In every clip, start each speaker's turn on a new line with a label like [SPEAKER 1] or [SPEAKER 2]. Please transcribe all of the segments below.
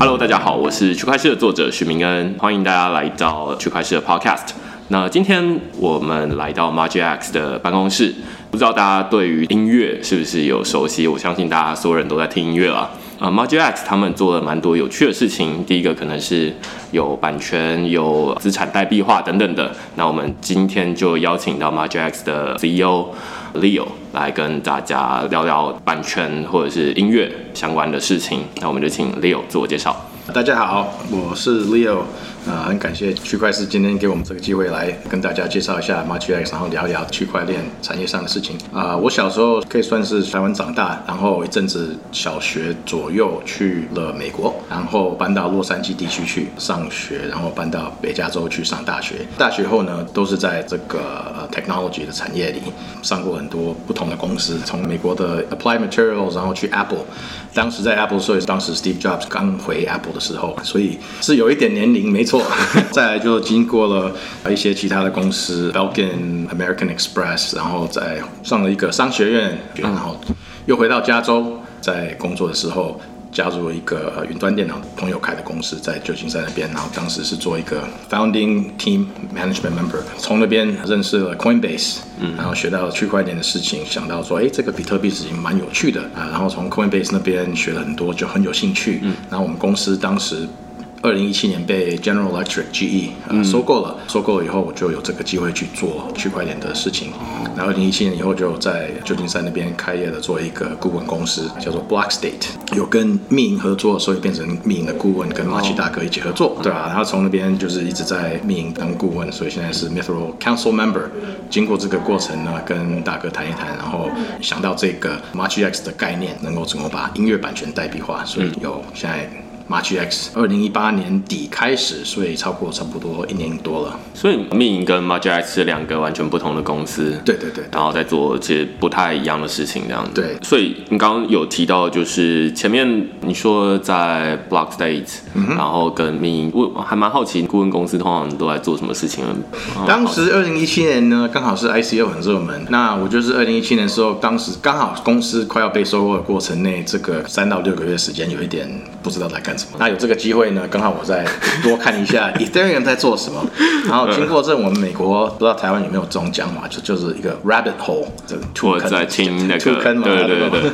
[SPEAKER 1] Hello，大家好，我是区块链的作者许明恩，欢迎大家来到区块链的 Podcast。那今天我们来到 MagicX 的办公室，不知道大家对于音乐是不是有熟悉？我相信大家所有人都在听音乐啊。啊，MagicX 他们做了蛮多有趣的事情。第一个可能是有版权、有资产代币化等等的。那我们今天就邀请到 MagicX 的 CEO Leo 来跟大家聊聊版权或者是音乐相关的事情。那我们就请 Leo 自我介绍。
[SPEAKER 2] 大家好，我是 Leo。啊，很感谢区块链今天给我们这个机会来跟大家介绍一下 MagicX，然后聊一聊区块链产业上的事情。啊，我小时候可以算是台湾长大，然后一阵子小学左右去了美国，然后搬到洛杉矶地区去上学，然后搬到北加州去上大学。大学后呢，都是在这个 technology 的产业里上过很多不同的公司，从美国的 Applied Materials，然后去 Apple。当时在 Apple 所以当时 Steve Jobs 刚回 Apple 的时候，所以是有一点年龄，没错。再来就经过了一些其他的公司，Belkin、American Express，然后再上了一个商学院，然后又回到加州，在工作的时候。加入了一个云端电脑朋友开的公司，在旧金山那边，然后当时是做一个 founding team management member，从那边认识了 Coinbase，嗯，然后学到了区块链的事情，想到说，哎，这个比特币事情蛮有趣的啊，然后从 Coinbase 那边学了很多，就很有兴趣，嗯，然后我们公司当时。二零一七年被 General Electric GE 呃收购了，收购了以后我就有这个机会去做区块链的事情。那二零一七年以后就在旧金山那边开业了，做一个顾问公司，叫做 Block State，有跟密营合作，所以变成密营的顾问，跟马奇大哥一起合作，对吧？然后从那边就是一直在密营当顾问，所以现在是 Mithril Council Member。经过这个过程呢，跟大哥谈一谈，然后想到这个 MarchX 的概念，能够怎么把音乐版权代币化，所以有现在。MarchX 二零一八年底开始，所以超过差不多一年多了。
[SPEAKER 1] 所以密营跟 MarchX 是两个完全不同的公司。
[SPEAKER 2] 对对对。
[SPEAKER 1] 然后在做其实不太一样的事情，这样子。
[SPEAKER 2] 对。
[SPEAKER 1] 所以你刚刚有提到，就是前面你说在 Block State，然后跟密营，我还蛮好奇，顾问公司通常都在做什么事情。
[SPEAKER 2] 当时二零一七年呢，刚好是 ICO 很热门。那我就是二零一七年的时候，当时刚好公司快要被收购的过程内，这个三到六个月时间，有一点不知道在干。那有这个机会呢，刚好我再多看一下 Ethereum 在做什么。然后经过这，我们美国不知道台湾有没有这种讲法，就就是一个 rabbit hole，这个
[SPEAKER 1] 兔坑，在听那
[SPEAKER 2] 个坑嘛，
[SPEAKER 1] 对对对。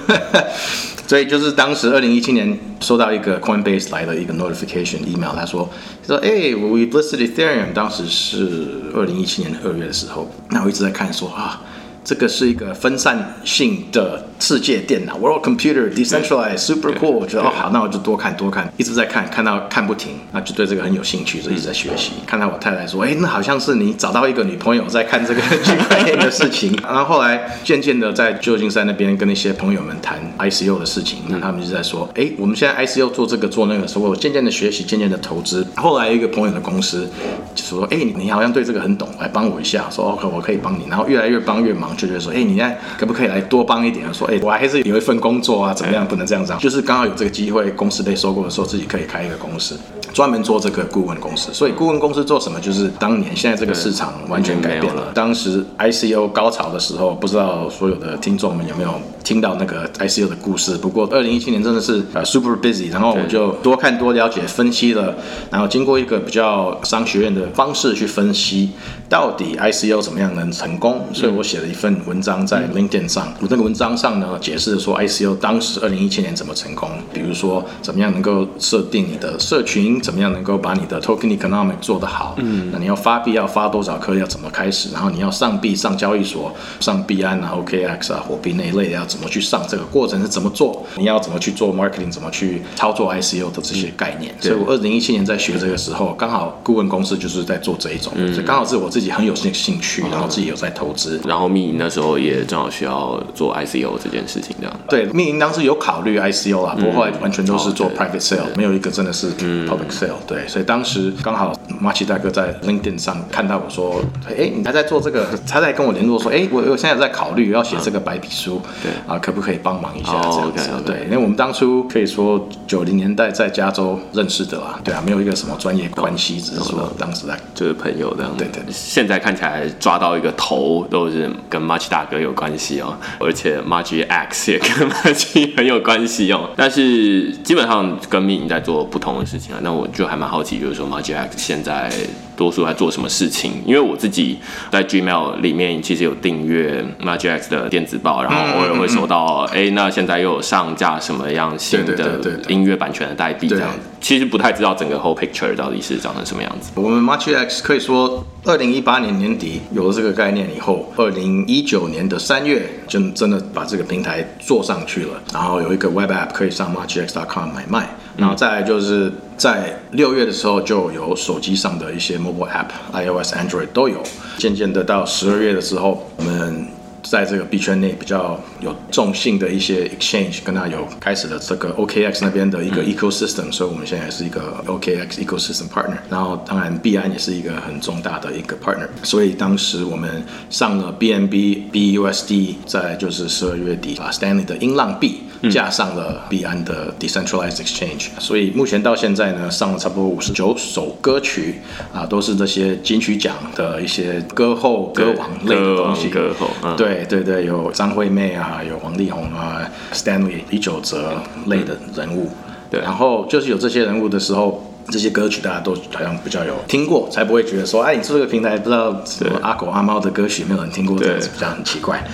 [SPEAKER 2] 所以就是当时二零一七年收到一个 Coinbase 来的一个 notification email，他说说哎，we listed Ethereum，当时是二零一七年二月的时候，那我一直在看说啊。这个是一个分散性的世界电脑，World Computer Decentralized Super Cool。我觉得哦好，那我就多看多看，一直在看，看到看不停，那就对这个很有兴趣，就一直在学习。看到我太太说，哎，那好像是你找到一个女朋友在看这个区块链的事情。然后后来渐渐的在旧金山那边跟那些朋友们谈 ICO 的事情，那他们就在说，哎，我们现在 ICO 做这个做那个，所以，我渐渐的学习，渐渐的投资。后来一个朋友的公司就说，哎，你好像对这个很懂，来帮我一下，说 OK，我可以帮你。然后越来越帮越忙。就觉得说，哎，你现在可不可以来多帮一点？说，哎，我还是有一份工作啊，怎么样？不能这样子。就是刚好有这个机会，公司被收购的时候，自己可以开一个公司，专门做这个顾问公司。所以，顾问公司做什么？就是当年现在这个市场完全改变了。当时 ICO 高潮的时候，不知道所有的听众们有没有听到那个 ICO 的故事？不过，二零一七年真的是呃 super busy，然后我就多看多了解分析了，然后经过一个比较商学院的方式去分析，到底 ICO 怎么样能成功？所以我写了一份。文章在 LinkedIn 上，我这个文章上呢，解释说 ICO 当时二零一七年怎么成功，比如说怎么样能够设定你的社群，怎么样能够把你的 Token Economic 做得好，嗯，那你要发币要发多少颗，要怎么开始，然后你要上币上交易所，上币安啊 OKX 啊火币那一类要怎么去上，这个过程是怎么做，你要怎么去做 Marketing，怎么去操作 ICO 的这些概念。所以我二零一七年在学这个时候，刚好顾问公司就是在做这一种，所以刚好是我自己很有兴兴趣，然后自己有在投资，
[SPEAKER 1] 然后密。那时候也正好需要做 ICO 这件事情，这样。
[SPEAKER 2] 对。命营当时有考虑 ICO 啊，不过后来完全都是做 private sale，没有一个真的是 public sale。对，所以当时刚好马奇大哥在 LinkedIn 上看到我说，哎，你还在做这个，他在跟我联络说，哎，我我现在在考虑要写这个白皮书，
[SPEAKER 1] 对
[SPEAKER 2] 啊，可不可以帮忙一下
[SPEAKER 1] 哦
[SPEAKER 2] 这样子对，因为我们当初可以说九零年代在加州认识的啦，对啊，没有一个什么专业关系，只是说当时在
[SPEAKER 1] 就是朋友这样。
[SPEAKER 2] 对对对
[SPEAKER 1] 现在看起来抓到一个头都是跟 March 大哥有关系哦，而且 March X 也跟 March 很有关系哦。但是基本上跟密影在做不同的事情啊。那我就还蛮好奇，就是说 March X 现在多数在做什么事情？因为我自己在 Gmail 里面其实有订阅 March X 的电子报，然后偶尔会收到，哎、那现在又有上架什么样新的音乐版权的代币这样子。其实不太知道整个 whole picture 到底是长成什么样子。
[SPEAKER 2] 我们 March X 可以说，二零一八年年底有了这个概念以后，二零一九年的三月就真的把这个平台做上去了，然后有一个 Web App 可以上 MarchX.com 买卖，然后再来就是在六月的时候就有手机上的一些 Mobile App，iOS、Android 都有，渐渐的到十二月的时候，我们。在这个币圈内比较有重性的一些 exchange，跟它有开始了这个 OKX 那边的一个 ecosystem，、所以我们现在是一个 OKX ecosystem partner。然后当然币安也是一个很重大的一个 partner，所以当时我们上了 BNB、BUSD，在就是十二月底把 Stanley 的音浪币架上了币安的 decentralized exchange，所以目前到现在呢，上了差不多五十九首歌曲啊，都是这些金曲奖的一些歌后、歌王类的东西。
[SPEAKER 1] 歌后，啊，
[SPEAKER 2] 对对对，有张惠妹啊，有王力宏啊，Stanley 李九哲类的人物。
[SPEAKER 1] 对
[SPEAKER 2] 然后就是有这些人物的时候。这些歌曲大家都好像比较有听过，才不会觉得说，哎，你做这个平台不知道什么阿狗阿猫的歌曲没有人听过，这样子比较很奇怪。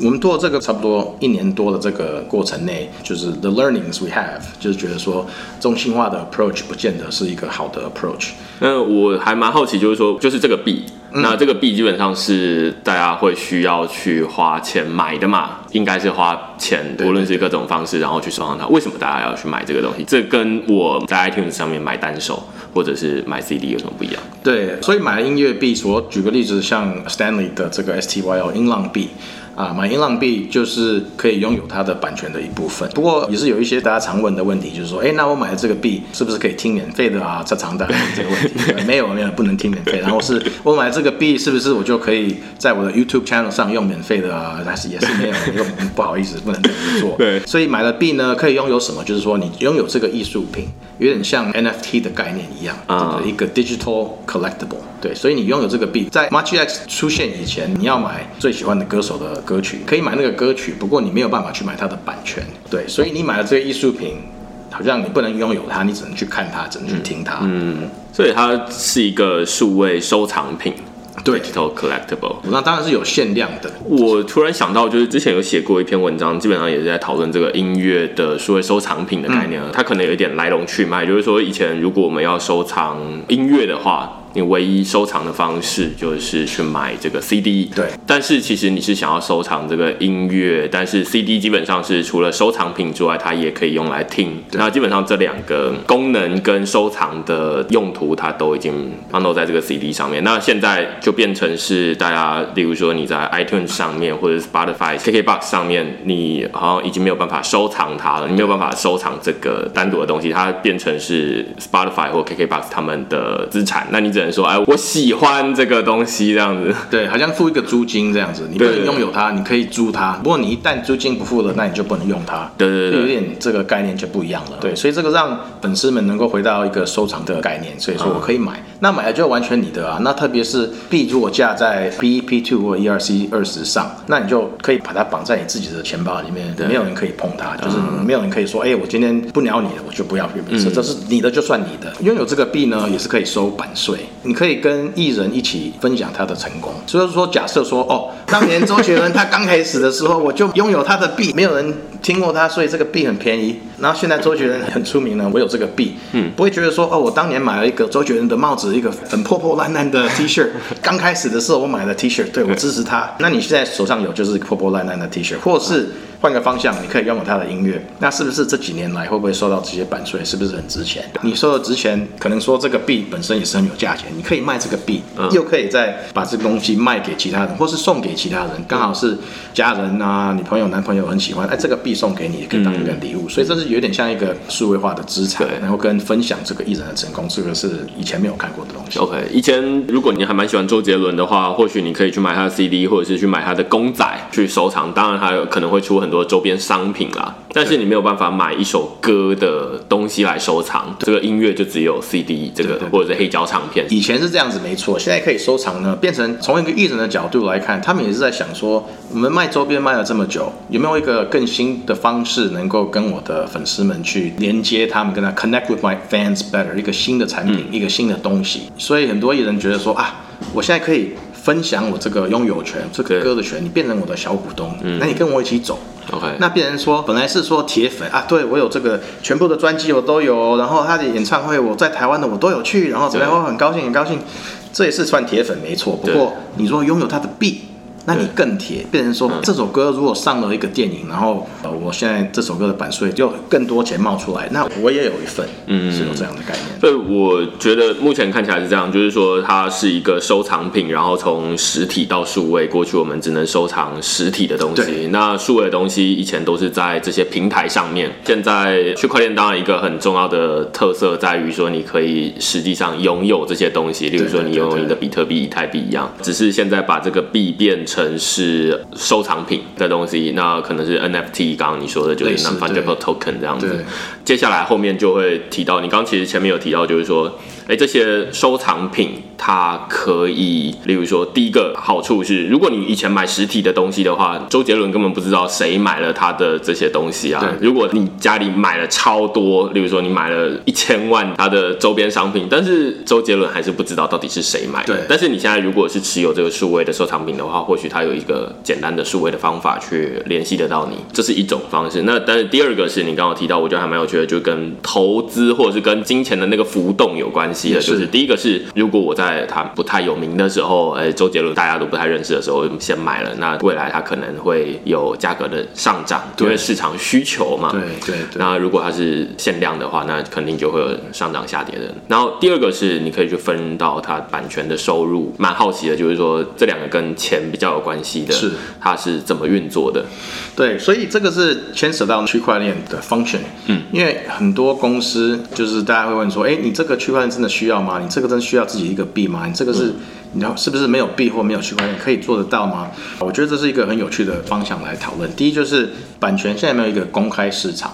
[SPEAKER 2] 我们做这个差不多一年多的这个过程内，就是 the learnings we have，就是觉得说中心化的 approach 不见得是一个好的 approach。
[SPEAKER 1] 那我还蛮好奇，就是说，就是这个币，
[SPEAKER 2] 嗯
[SPEAKER 1] 那这个币基本上是大家会需要去花钱买的嘛？应该是花钱，
[SPEAKER 2] 对
[SPEAKER 1] 无论是各种方式，然后去收藏它。为什么大家要去买这个东西？这跟我在 iTunes 上面买单手或者是买 CD 有什么不一样？
[SPEAKER 2] 对，所以买了音乐币，我举个例子，像 Stanley 的这个 STYL 音浪币。啊，买音浪币就是可以拥有它的版权的一部分。不过也是有一些大家常问的问题，就是说，哎，那我买了这个币是不是可以听免费的啊？这常大家问这个问题，没有没有，不能听免费。然后是我买这个币是不是我就可以在我的 YouTube channel 上用免费的啊？但是也是没有，因为 不好意思，不能这么做。
[SPEAKER 1] 对
[SPEAKER 2] 所以买了币呢，可以拥有什么？就是说你拥有这个艺术品，有点像 NFT 的概念一样，
[SPEAKER 1] 啊
[SPEAKER 2] 这个一个 digital collectible。对，所以你拥有这个币，在 MarchX 出现以前，你要买最喜欢的歌手的歌曲，可以买那个歌曲，不过你没有办法去买它的版权。对，所以你买了这个艺术品，好像你不能拥有它，你只能去看它，只能去听它。
[SPEAKER 1] 嗯，所以它是一个数位收藏品
[SPEAKER 2] 对
[SPEAKER 1] ，，digital collectible。
[SPEAKER 2] 那当然是有限量的。
[SPEAKER 1] 我突然想到，就是之前有写过一篇文章，基本上也是在讨论这个音乐的数位收藏品的概念。
[SPEAKER 2] 嗯
[SPEAKER 1] 它可能有一点来龙去脉，就是说以前如果我们要收藏音乐的话，你唯一收藏的方式就是去买这个 CD。
[SPEAKER 2] 对，
[SPEAKER 1] 但是其实你是想要收藏这个音乐，但是 CD 基本上是除了收藏品之外，它也可以用来听。那基本上这两个功能跟收藏的用途，它都已经放到在这个 CD 上面。那现在就变成是大家，例如说你在 iTunes 上面或者 Spotify、KKBox 上面，你好像已经没有办法收藏它了，你没有办法收藏这个单独的东西，它变成是 Spotify 或 KKBox 他们的资产。那你只能说，哎，我喜欢这个东西这样子。
[SPEAKER 2] 对，好像付一个租金这样子，你不能
[SPEAKER 1] 对对
[SPEAKER 2] 拥有它，你可以租它。不过你一旦租金不付了，那你就不能用它。
[SPEAKER 1] 对对对
[SPEAKER 2] 有点这个概念就不一样了。对，所以这个让粉丝们能够回到一个收藏的概念，所以说我可以买，那买了就完全你的啊。那特别是币如果架在 BEP two 或 ERC 二十上，那你就可以把它绑在你自己的钱包里面，没有人可以碰它，就是没有人可以说，哎，我今天不鸟你了，我就不要这这是你的就算你的。拥有这个币呢，也是可以收版税，你可以跟艺人一起分享他的成功。所以说，假设说，哦，当年周杰伦他刚开始的时候，我就拥有他的币，没有人听过他，所以这个币很便宜。然后现在周杰伦很出名了，我有这个币，嗯，不会觉得说，哦，我当年买了一个周杰伦的帽子，一个很破破烂烂的 T 恤，刚开始的时候我买了 T 恤，对我支持他。那你现在手上有就是破破烂烂的 T 恤，或者是换个方向，你可以拥有他的音乐，那是不是这几年来会不会受到这些版税？是不是很值钱？你说的值钱，可能说这个币本身也是很有价钱，你可以卖这个币，又可以再把这个东西卖给其他人，或是送给其他人，刚好是家人啊、女朋友、男朋友很喜欢，哎，这个币送给你，也可以当一个礼物，所以这是有点像一个数位化的资产
[SPEAKER 1] 对，
[SPEAKER 2] 然后跟分享这个艺人的成功，这个是以前没有看过的东西。
[SPEAKER 1] OK，以前如果你还蛮喜欢周杰伦的话，或许你可以去买他的 CD，或者是去买他的公仔去收藏。当然，他有可能会出很多周边商品啦，但是你没有办法买一首歌的东西来收藏。这个音乐就只有 CD 这个或者是黑胶唱片。
[SPEAKER 2] 以前是这样子，没错。现在可以收藏呢，变成从一个艺人的角度来看，他们也是在想说，我们卖周边卖了这么久，有没有一个更新的方式，能够跟我的粉丝们去连接他们，跟他 connect with my fans better，一个新的产品，一个新的东西。所以很多艺人觉得说啊，我现在可以分享我这个拥有权，这个歌的权，你变成我的小股东，那你跟我一起走。
[SPEAKER 1] OK，
[SPEAKER 2] 那变成说，本来是说铁粉啊，对我有这个全部的专辑我都有，然后他的演唱会我在台湾的我都有去，然后怎么样，我很高兴很高兴，这也是算铁粉没错。不
[SPEAKER 1] 对。
[SPEAKER 2] 过你说拥有他的币，那你更铁，变成说
[SPEAKER 1] 嗯。
[SPEAKER 2] 这首歌如果上了一个电影，然后呃我现在这首歌的版税就更多钱冒出来，那我也有一份，
[SPEAKER 1] 嗯
[SPEAKER 2] 是有这样的概念。
[SPEAKER 1] 所以我觉得目前看起来是这样，就是说它是一个收藏品，然后从实体到数位，过去我们只能收藏实体的东西，那数位的东西以前都是在这些平台上面。现在区块链当然一个很重要的特色在于说，你可以实际上拥有这些东西，例如说
[SPEAKER 2] 对对
[SPEAKER 1] 你拥有
[SPEAKER 2] 对
[SPEAKER 1] 你的比特币、以太币一样，只是现在把这个币变成是收藏品的东西，那可能是 NFT，刚刚你说的就是
[SPEAKER 2] 类似
[SPEAKER 1] non-fungible token 这样子
[SPEAKER 2] 对。
[SPEAKER 1] 接下来后面就会提到，你刚刚其实前面有提到，就是说，哎，这些收藏品它可以，例如说，第一个好处是，如果你以前买实体的东西的话，周杰伦根本不知道谁买了他的这些东西啊。
[SPEAKER 2] 对
[SPEAKER 1] 如果你家里买了超多，例如说你买了一千万他的周边商品，但是周杰伦还是不知道到底是谁买的。
[SPEAKER 2] 对
[SPEAKER 1] 但是你现在如果是持有这个数位的收藏品的话，或许它有一个简单的数位的方法去联系得到你，这是一种方式。那但是第二个是你刚刚提到，我觉得还蛮有趣的，就跟投资或者是跟金钱的那个浮动有关系的。就是第一个是，如果我在他不太有名的时候，哎，周杰伦大家都不太认识的时候先买了，那未来它可能会有价格的上涨，因为市场需求嘛。
[SPEAKER 2] 对对对，
[SPEAKER 1] 那如果它是限量的话，那肯定就会有上涨下跌的。然后第二个是你可以去分到它版权的收入，蛮好奇的，就是说这两个跟钱比较有关系的，
[SPEAKER 2] 是
[SPEAKER 1] 它是怎么运作的？
[SPEAKER 2] 对，所以这个是牵扯到区块链的 function。嗯，因为很多公司就是大家会问说，哎，你这个区块链真的需要吗？你这个真的需要自己一个币吗？你这个是，你要是不是没有币或没有区块链可以做得到吗？我觉得这是一个很有趣的方向来讨论。第一就是版权现在没有一个公开市场。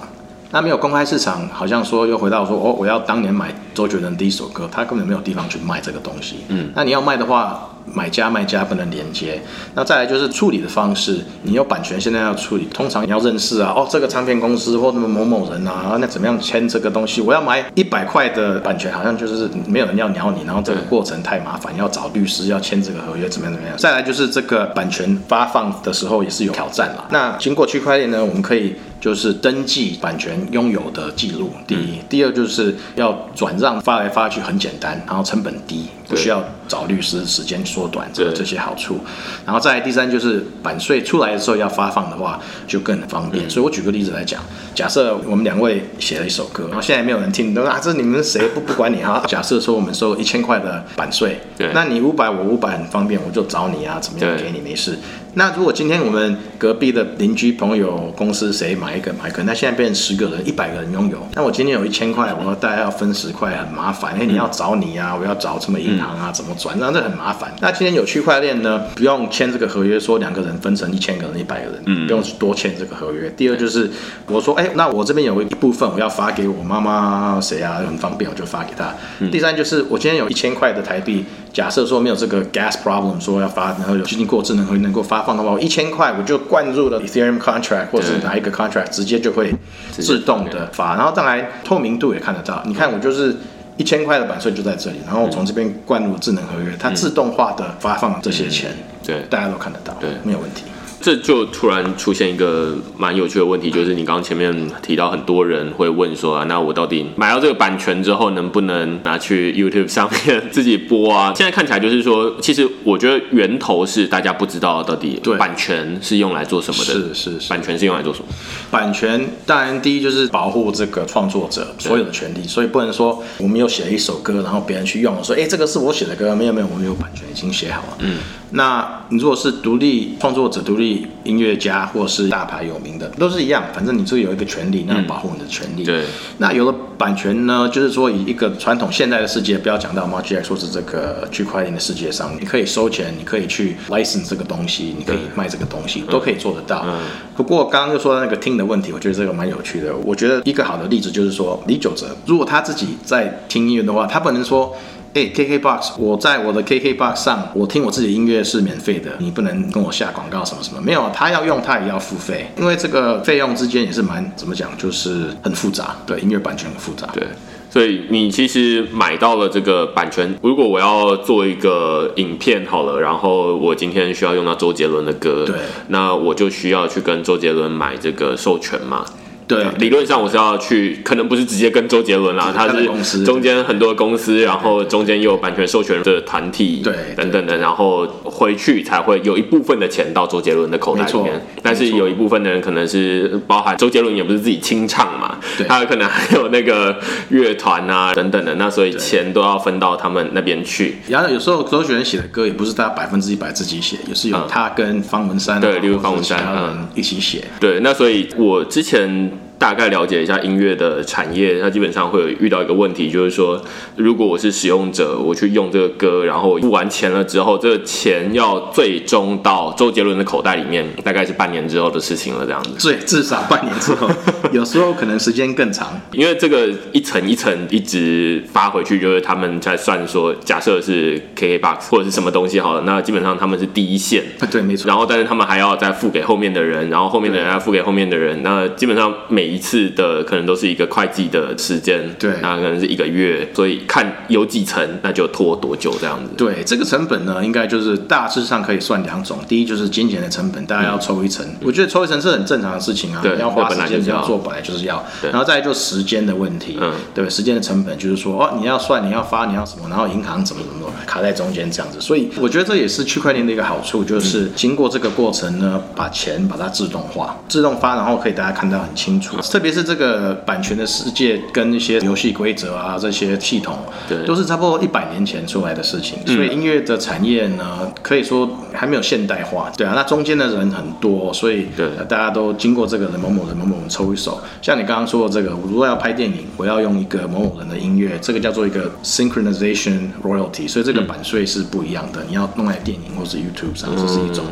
[SPEAKER 2] 那没有公开市场，好像说又回到说，哦，我要当年买周杰伦第一首歌，他根本没有地方去卖这个东西。嗯，那你要卖的话，买家卖家不能连接。那再来就是处理的方式，你有版权现在要处理，通常你要认识啊，哦，这个唱片公司或者某某人啊，那怎么样签这个东西？我要买一百块的版权，好像就是没有人要鸟你，然后这个过程太麻烦，要找律师要签这个合约，怎么样怎么样。再来就是这个版权发放的时候也是有挑战啦。那经过区块链呢，我们可以。就是登记版权拥有的记录，第一，第二就是要转让发来发去很简单，然后成本低，不需要找律师，时间缩短，这这些好处。然后再来第三就是版税出来的时候要发放的话就更方便。所以我举个例子来讲，假设我们两位写了一首歌，然后现在没有人听，都说啊这你们谁不不管你啊。假设说我们收一千块的版税
[SPEAKER 1] 对，
[SPEAKER 2] 那你五百我五百很方便，我就找你啊，怎么样给你没事。那如果今天我们隔壁的邻居朋友公司谁买一个买一个，那现在变成十个人、一百个人拥有，那我今天有一千块，我大家要分十块，很麻烦。因为，你要找你啊，我要找什么银行啊，怎么转，那这很麻烦。那今天有区块链呢，不用签这个合约，说两个人分成一千个人、一百个人，
[SPEAKER 1] 嗯
[SPEAKER 2] 不用多签这个合约。第二就是我说，哎，那我这边有一部分我要发给我妈妈谁啊，很方便，我就发给他。第三就是我今天有一千块的台币。假设说没有这个 gas problem，说要发，然后有经过智能合约能够发放的话，我一千块我就灌入了 Ethereum contract 或者是哪一个 contract，直接就会自动的发，然后当然透明度也看得到。你看我就是一千块的版税就在这里，然后我从这边灌入智能合约，它自动化的发放这些钱，
[SPEAKER 1] 对，
[SPEAKER 2] 大家都看得到，
[SPEAKER 1] 对。
[SPEAKER 2] 没有问题。
[SPEAKER 1] 这就突然出现一个蛮有趣的问题，就是你刚刚前面提到很多人会问说啊，那我到底买到这个版权之后，能不能拿去 YouTube 上面自己播啊？现在看起来就是说，其实我觉得源头是大家不知道到底
[SPEAKER 2] 对
[SPEAKER 1] 版权是用来做什么的，
[SPEAKER 2] 是是是，
[SPEAKER 1] 版权是用来做什么？
[SPEAKER 2] 版权当然第一就是保护这个创作者所有的权利，所以不能说我们有写了一首歌，然后别人去用了说，哎，这个是我写的歌，没有没有，我们有版权已经写好了。嗯，那你如果是独立创作者、独立音乐家，或是大牌有名的，都是一样，反正你这有一个权利，那保护你的权利。
[SPEAKER 1] 对。
[SPEAKER 2] 那有了版权呢，就是说以一个传统现代的世界，不要讲到 m a g i c 或是这个区块链的世界上，你可以收钱，你可以去 license 这个东西，你可以卖这个东西，都可以做得到。不过刚刚就说到那个听的问题，我觉得这个蛮有趣的。我觉得一个好的例子就是说，李九哲，如果他自己在听音乐的话，他不能说。哎，KKBOX，我在我的 KKBOX 上，我听我自己的音乐是免费的，你不能跟我下广告什么什么，没有，他要用他也要付费，因为这个费用之间也是蛮怎么讲，就是很复杂，对，音乐版权很复杂，
[SPEAKER 1] 对，所以你其实买到了这个版权，如果我要做一个影片好了，然后我今天需要用到周杰伦的歌，
[SPEAKER 2] 对，
[SPEAKER 1] 那我就需要去跟周杰伦买这个授权嘛。
[SPEAKER 2] 对，
[SPEAKER 1] 理论上我是要去，可能不是直接跟周杰伦啦，他是中间很多公司，然后中间又有版权授权的团体，
[SPEAKER 2] 对，
[SPEAKER 1] 等等的，然后回去才会有一部分的钱到周杰伦的口袋里面。但是有一部分的人可能是包含周杰伦也不是自己清唱嘛，他可能还有那个乐团啊等等的，那所以钱都要分到他们那边去。
[SPEAKER 2] 然后有时候周杰伦写的歌也不是他百分之一百自己写，也是有他跟方文山
[SPEAKER 1] 对，例如方文山
[SPEAKER 2] 嗯一起写。
[SPEAKER 1] 对，那所以我之前。大概了解一下音乐的产业，它基本上会有遇到一个问题，就是说，如果我是使用者，我去用这个歌，然后付完钱了之后，这个钱要最终到周杰伦的口袋里面，大概是半年之后的事情了，这样子。
[SPEAKER 2] 最至少半年之后，有时候可能时间更长，
[SPEAKER 1] 因为这个一层一层一直发回去，就是他们在算说，假设是 KKBOX 或者是什么东西好了，那基本上他们是第一线，
[SPEAKER 2] 对，没错。
[SPEAKER 1] 然后，但是他们还要再付给后面的人，然后后面的人要付给后面的人，那基本上每一次的可能都是一个会计的时间，
[SPEAKER 2] 对，
[SPEAKER 1] 那可能是一个月，所以看有几层，那就拖多久这样子。
[SPEAKER 2] 对，这个成本呢，应该就是大致上可以算两种，第一就是金钱的成本，大家要抽一层，我觉得抽一层是很正常的事情啊，
[SPEAKER 1] 对，
[SPEAKER 2] 要花时间
[SPEAKER 1] 要
[SPEAKER 2] 做，本来就是要，然后再就时间的问题，嗯，对，时间的成本就是说，哦，你要算，你要发，你要什么，然后银行怎么怎么卡在中间这样子，所以我觉得这也是区块链的一个好处，就是经过这个过程呢，把钱把它自动化，自动发，然后可以大家看到很清楚，特别是。这个版权的世界跟一些游戏规则啊，这些系统，
[SPEAKER 1] 对，
[SPEAKER 2] 都是差不多一百年前出来的事情。所以音乐的产业呢，可以说还没有现代化。对啊，那中间的人很多，所以
[SPEAKER 1] 对，
[SPEAKER 2] 大家都经过这个人某某人某某人抽一手。像你刚刚说的这个，我如果要拍电影，我要用一个某某人的音乐，这个叫做一个 synchronization royalty，所以这个版税是不一样的。你要弄在电影或是 YouTube 上，这是一种。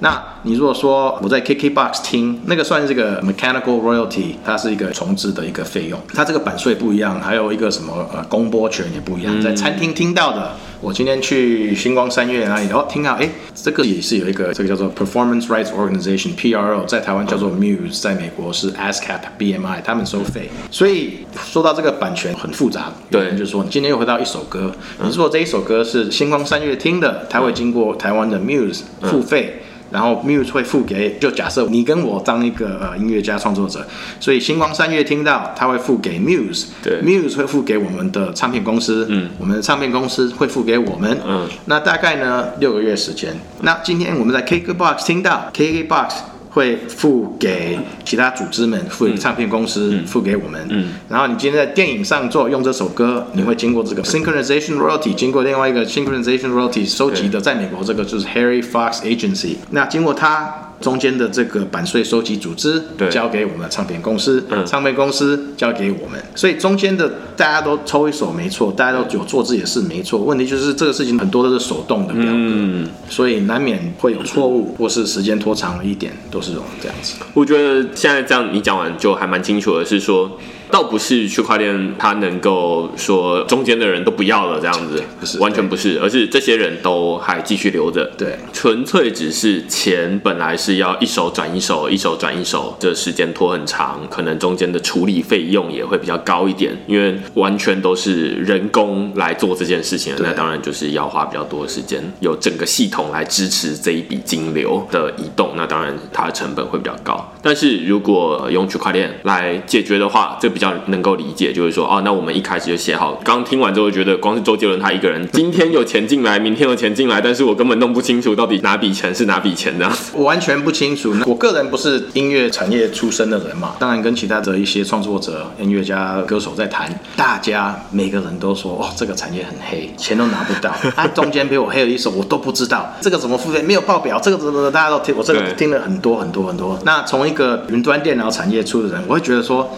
[SPEAKER 2] 那你如果说我在 KKBOX 听，那个算是这个 mechanical royalty，它是一个重置的一个费用，它这个版税不一样，还有一个什么呃公播权也不一样。在餐厅听到的，我今天去星光三月那里哦，听到哎，这个也是有一个这个叫做 Performance Rights Organization PRO，在台湾叫做 Muse，在美国是 ASCAP BMI，他们收费。所以说到这个版权很复杂，
[SPEAKER 1] 对，
[SPEAKER 2] 就是说你今天又回到一首歌，你如果这一首歌是星光三月听的，它会经过台湾的 Muse 付费。然后 Muse 会付给，就假设你跟我当一个呃音乐家创作者，所以星光三月听到他会付给 Muse，
[SPEAKER 1] 对
[SPEAKER 2] ，Muse 会付给我们的唱片公司，嗯，我们的唱片公司会付给我们，嗯，那大概呢六个月时间。那今天我们在 KKBOX 听到 KKBOX。会付给其他组织们，付给唱片公司，付给我们。嗯，然后你今天在电影上做用这首歌，你会经过这个 synchronization royalty，经过另外一个 synchronization royalty 收集的，在美国这个就是 Harry Fox Agency。那经过它。中间的这个版税收集组织交给我们的唱片公司，唱片公司交给我们，所以中间的大家都抽一手没错，大家都有做自己的事没错。问题就是这个事情很多都是手动的表格，所以难免会有错误，或是时间拖长了一点，都是这样子。
[SPEAKER 1] 我觉得现在这样你讲完就还蛮清楚的，是说。倒不是区块链它能够说中间的人都不要了这样子，
[SPEAKER 2] 不是
[SPEAKER 1] 完全不是，而是这些人都还继续留着。
[SPEAKER 2] 对，
[SPEAKER 1] 纯粹只是钱本来是要一手转一手，一手转一手，这时间拖很长，可能中间的处理费用也会比较高一点，因为完全都是人工来做这件事情，那当然就是要花比较多的时间，有整个系统来支持这一笔金流的移动，那当然它的成本会比较高。但是如果用区块链来解决的话，这比较能够理解，就是说，哦，那我们一开始就写好。刚听完之后，觉得光是周杰伦他一个人，今天有钱进来，明天有钱进来，但是我根本弄不清楚到底哪笔钱是哪笔钱这样。
[SPEAKER 2] 我完全不清楚。我个人不是音乐产业出身的人嘛，当然跟其他的一些创作者、音乐家、歌手在谈，大家每个人都说，哦，这个产业很黑，钱都拿不到。他中间比我黑了一手，我都不知道这个怎么付费，没有报表，这个怎么大家都听，我这个听了很多很多很多。那从一个云端电脑产业出的人，我会觉得说。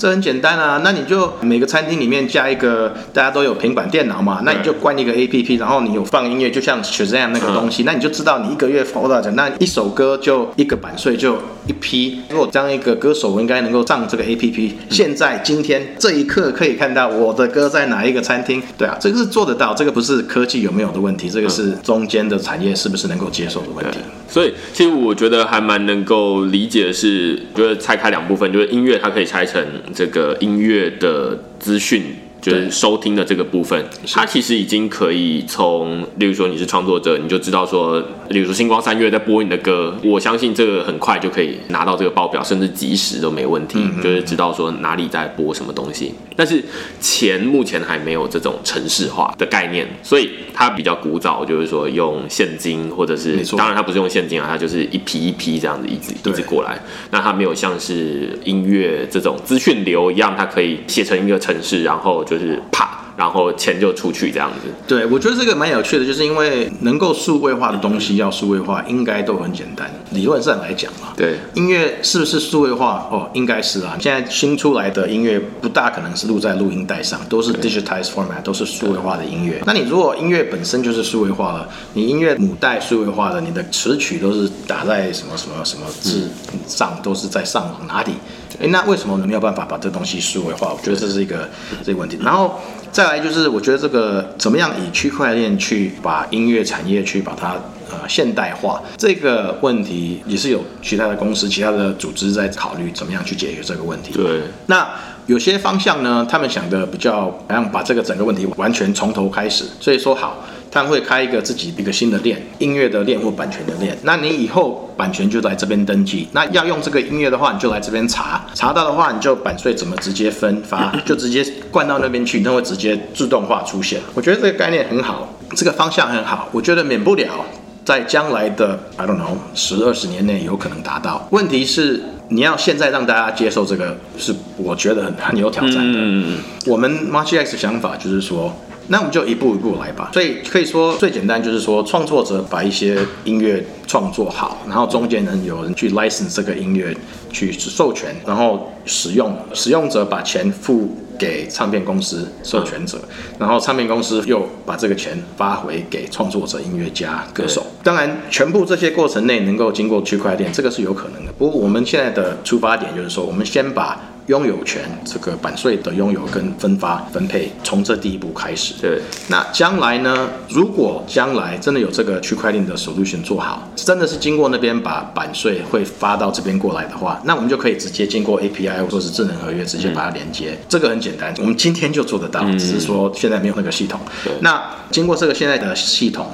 [SPEAKER 2] 这很简单啊，那你就每个餐厅里面加一个，大家都有平板电脑嘛，那你就关一个 A P P，然后你有放音乐，就像 Shazam 那个东西，那你就知道你一个月花多少钱，那一首歌就一个版税就一批。如果当一个歌手，我应该能够上这个 A P P，现在今天这一刻可以看到我的歌在哪一个餐厅，对啊，这个是做得到，这个不是科技有没有的问题，这个是中间的产业是不是能够接受的问题。
[SPEAKER 1] 所以其实我觉得还蛮能够理解的是，就是拆开两部分，就是音乐它可以拆成这个音乐的资讯。就是收听的这个部分，它其实已经可以从，例如说你是创作者，你就知道说，例如说星光三月在播你的歌，我相信这个很快就可以拿到这个报表，甚至即时都没问题，就是知道说哪里在播什么东西。但是钱目前还没有这种城市化的概念，所以它比较古早，就是说用现金或者是当然它不是用现金啊，它就是一批一批这样子一直一直过来。那它没有像是音乐这种资讯流一样，它可以写成一个城市，然后就是啪，然后钱就出去这样子。
[SPEAKER 2] 对，我觉得这个蛮有趣的，就是因为能够数位化的东西要数位化，应该都很简单，理论上来讲嘛。
[SPEAKER 1] 对，
[SPEAKER 2] 音乐是不是数位化？哦，应该是啊。现在新出来的音乐不大可能是录在录音带上，都是 digitized format，都是数位化的音乐。那你如果音乐本身就是数位化了，你音乐母带数位化的，你的词曲都是打在什么什么什么字上，都是在上网哪里？诶，那为什么我们没有办法把这东西数位化？我觉得这是一个这个问题。然后再来就是，我觉得这个怎么样以区块链去把音乐产业去把它呃现代化这个问题，也是有其他的公司、其他的组织在考虑怎么样去解决这个问题。
[SPEAKER 1] 对，
[SPEAKER 2] 那有些方向呢，他们想的比较好像把这个整个问题完全从头开始，所以说好，他们会开一个自己一个新的链，音乐的链或版权的链。那你以后版权就来这边登记，那要用这个音乐的话，你就来这边查，查到的话，你就版税怎么直接分发，就直接灌到那边去，那会直接自动化出现。我觉得这个概念很好，这个方向很好，我觉得免不了。在将来的 I don't know 十二十年内有可能达到。问题是你要现在让大家接受这个，是我觉得很很有挑战的。
[SPEAKER 1] 嗯嗯
[SPEAKER 2] 我们 March X 的想法就是说，那我们就一步一步来吧。所以可以说最简单就是说，创作者把一些音乐创作好，然后中间呢有人去 license 这个音乐去授权，然后使用使用者把钱付。给唱片公司授权者，然后唱片公司又把这个钱发回给创作者、音乐家、歌手。当然，全部这些过程内能够经过区块链，这个是有可能的。不过我们现在的出发点就是说，我们先把拥有权这个版税的拥有跟分发分配，从这第一步开始。
[SPEAKER 1] 对，
[SPEAKER 2] 那将来呢？如果将来真的有这个区块链的 solution 做好，真的是经过那边把版税会发到这边过来的话，那我们就可以直接经过 API 或者是智能合约直接把它连接。这个很简单，我们今天就做得到，只是说现在没有那个系统。那经过这个现在的系统，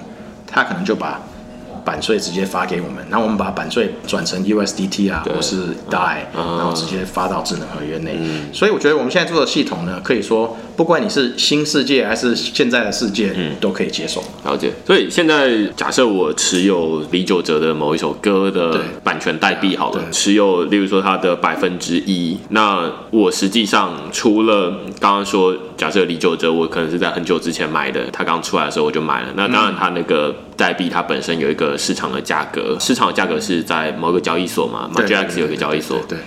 [SPEAKER 2] 它可能就把版税直接发给我们，然后我们把版税转成 USDT 啊，或是 DAI，然后直接发到智能合约内。所以我觉得我们现在做的系统呢，可以说不管你是新世界还是现在的世界，嗯都可以接受。
[SPEAKER 1] 了解。所以现在假设我持有李玖哲的某一首歌的版权代币好了，持有例如说它的百分之一，那我实际上除了刚刚说，假设李玖哲我可能是在很久之前买的，他刚出来的时候我就买了，那当然他那个代币它本身有一个市场的价格，市场的价格是在某个交易所嘛
[SPEAKER 2] 对对
[SPEAKER 1] m a x 有一个交易所，
[SPEAKER 2] 对，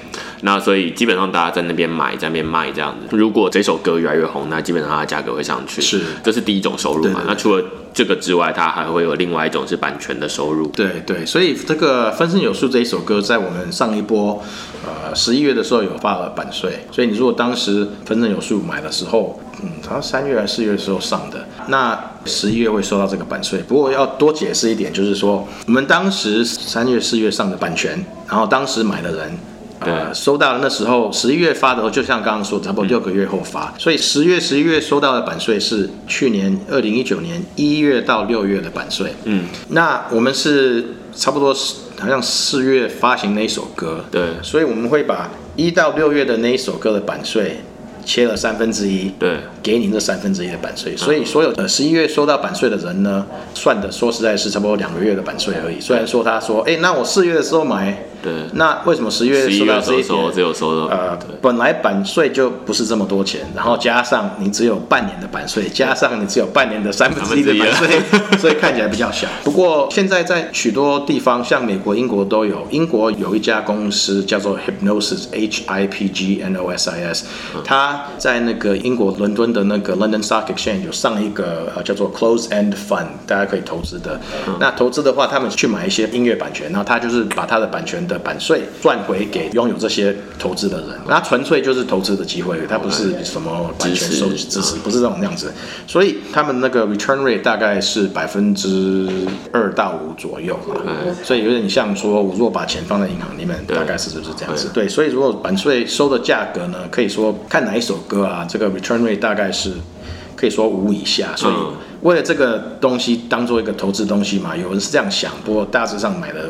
[SPEAKER 1] 那所以基本上大家在那边买，在那边卖这样子。如果这首歌越来越红，那基本上它的价格会上去。
[SPEAKER 2] 是
[SPEAKER 1] 这是第一种收入嘛？那除了这个之外，它还会有另外一种是版权的收入。
[SPEAKER 2] 对对，所以这个《分身有术》这一首歌，在我们上一波呃十一月的时候有发了版税，所以你如果当时《分身有术》买的时候，嗯，好像三月还是四月的时候上的，那十一月会收到这个版税。不过要多解释一点，就是说我们当时三月、四月上的版权，然后当时买的人。呃，
[SPEAKER 1] 对
[SPEAKER 2] 收到了那时候十一月发的，就像刚刚说，差不多六个月后发，所以十月、十一月收到的版税是去年二零一九年一月到六月的版税。
[SPEAKER 1] 嗯，
[SPEAKER 2] 那我们是差不多是好像四月发行那一首歌，
[SPEAKER 1] 对。
[SPEAKER 2] 所以我们会把一到六月的那一首歌的版税切了三分之一，
[SPEAKER 1] 对，
[SPEAKER 2] 给你这三分之一的版税，所以所有的十一月收到版税的人呢，算的说实在是差不多两个月的版税而已。虽然说他说，哎，那我四月的时候买，
[SPEAKER 1] 对，
[SPEAKER 2] 那为什么十月
[SPEAKER 1] 十一
[SPEAKER 2] 收到
[SPEAKER 1] 月
[SPEAKER 2] 这一点
[SPEAKER 1] 的时候？只有收到，
[SPEAKER 2] 呃
[SPEAKER 1] 对，
[SPEAKER 2] 本来版税就不是这么多钱，然后加上你只有半年的版税，加上你只有半年的三分之一的版税，所以看起来比较小。不过现在在许多地方，像美国、英国都有。英国有一家公司叫做 Hypnosis（H I P G N O S I S），它在那个英国伦敦的那个 London Stock Exchange 有上一个呃叫做 Close End Fund，大家可以投资的。那投资的话，他们去买一些音乐版权，然后他就是把他的版权的版税赚回给拥有这些投资的人，那纯粹就是投资的机会，它不是什么版权收集支持，不是这种那样子。所以他们那个 return rate 大概是百分之二到五左右嘛，所以有点像说，我如果把钱放在银行里面，大概是就是这样子。对，所以如果版税收的价格呢，可以说看哪一首歌啊，这个 return rate 大概是可以说五以下，所以。
[SPEAKER 1] 嗯。
[SPEAKER 2] 为了这个东西当做一个投资东西嘛，有人是这样想，不过大致上买的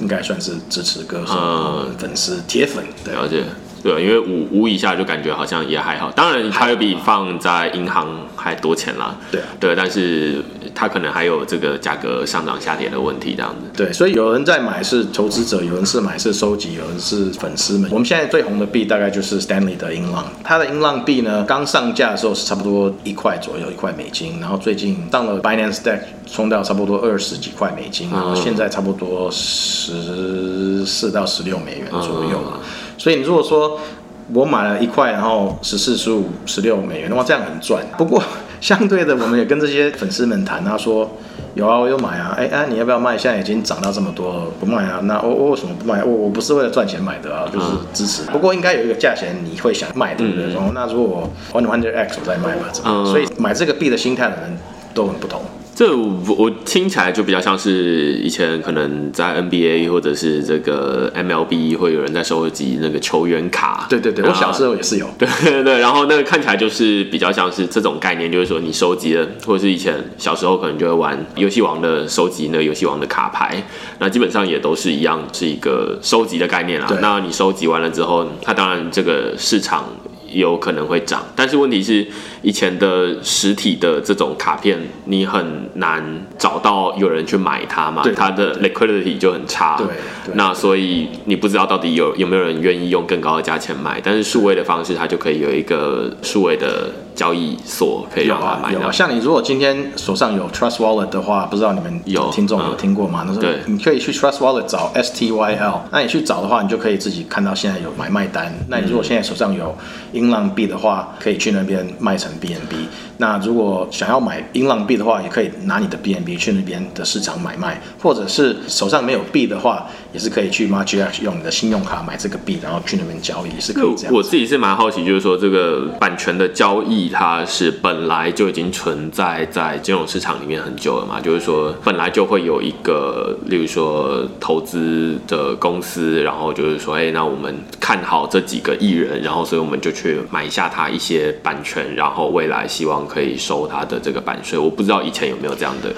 [SPEAKER 2] 应该算是支持歌手、
[SPEAKER 1] 嗯
[SPEAKER 2] 粉丝、铁粉，对。
[SPEAKER 1] 了解。对，因为五五以下就感觉好像也还好，当然它又比放在银行还多钱啦。
[SPEAKER 2] 对啊
[SPEAKER 1] 对，但是它可能还有这个价格上涨下跌的问题，这样子。
[SPEAKER 2] 对，所以有人在买是投资者，有人是买是收集，有人是粉丝们。我们现在最红的币大概就是 Stanley 的英浪，它的英浪币呢刚上架的时候是差不多一块左右，一块美金，然后最近上了 Binance Deck 冲到差不多二十几块美金，然后现在差不多十四到十六美元左右嘛。所以你如果说我买了一块，然后十四、十五、十六美元的话，这样很赚。不过相对的，我们也跟这些粉丝们谈，他说有啊，我有买啊，哎哎，你要不要卖？现在已经涨到这么多了，不卖啊？那我我为什么不卖？我我不是为了赚钱买的啊，就是支持。不过应该有一个价钱你会想卖，对不对？然后那如果我 one hundred x 我再卖吧。
[SPEAKER 1] 嗯
[SPEAKER 2] 所以买这个币的心态的人都很不同。
[SPEAKER 1] 这我我听起来就比较像是以前可能在 NBA 或者是这个 MLB 会有人在收集那个球员卡。
[SPEAKER 2] 对对对，我小时候也是有。
[SPEAKER 1] 对对对，然后那个看起来就是比较像是这种概念，就是说你收集了，或者是以前小时候可能就会玩游戏王的收集那个游戏王的卡牌，那基本上也都是一样，是一个收集的概念啦。那你收集完了之后，它当然这个市场。有可能会涨，但是问题是，以前的实体的这种卡片，你很难找到有人去买它嘛
[SPEAKER 2] 对，
[SPEAKER 1] 它的 liquidity 就很差。
[SPEAKER 2] 对对
[SPEAKER 1] 那所以你不知道到底有有没有人愿意用更高的价钱买，但是数位的方式，它就可以有一个数位的交易所可以
[SPEAKER 2] 有
[SPEAKER 1] 让它买有。
[SPEAKER 2] 啊有啊，像你如果今天手上有 Trust Wallet 的话，不知道你们
[SPEAKER 1] 有
[SPEAKER 2] 听众有
[SPEAKER 1] 嗯
[SPEAKER 2] 听过吗？那是
[SPEAKER 1] 对
[SPEAKER 2] 你可以去 Trust Wallet 找 S T Y L，那你去找的话，你就可以自己看到现在有买卖单。那你如果现在手上有英镑币的话，可以去那边卖成 BNB。那如果想要买英镑币的话，也可以拿你的 BNB 去那边的市场买卖，或者是手上没有币的话，也是可以去 MarkGX 用你的信用卡买这个币，然后去那边交易，也是可以这样。
[SPEAKER 1] 我自己是蛮好奇，就是说这个版权的交易，它是本来就已经存在在金融市场里面很久了嘛？就是说本来就会有一个，例如说投资的公司，然后就是说，哎，那我们看好这几个艺人，然后所以我们就去买下他一些版权，然后未来希望可以收他的这个版税。我不知道以前有没有这样的。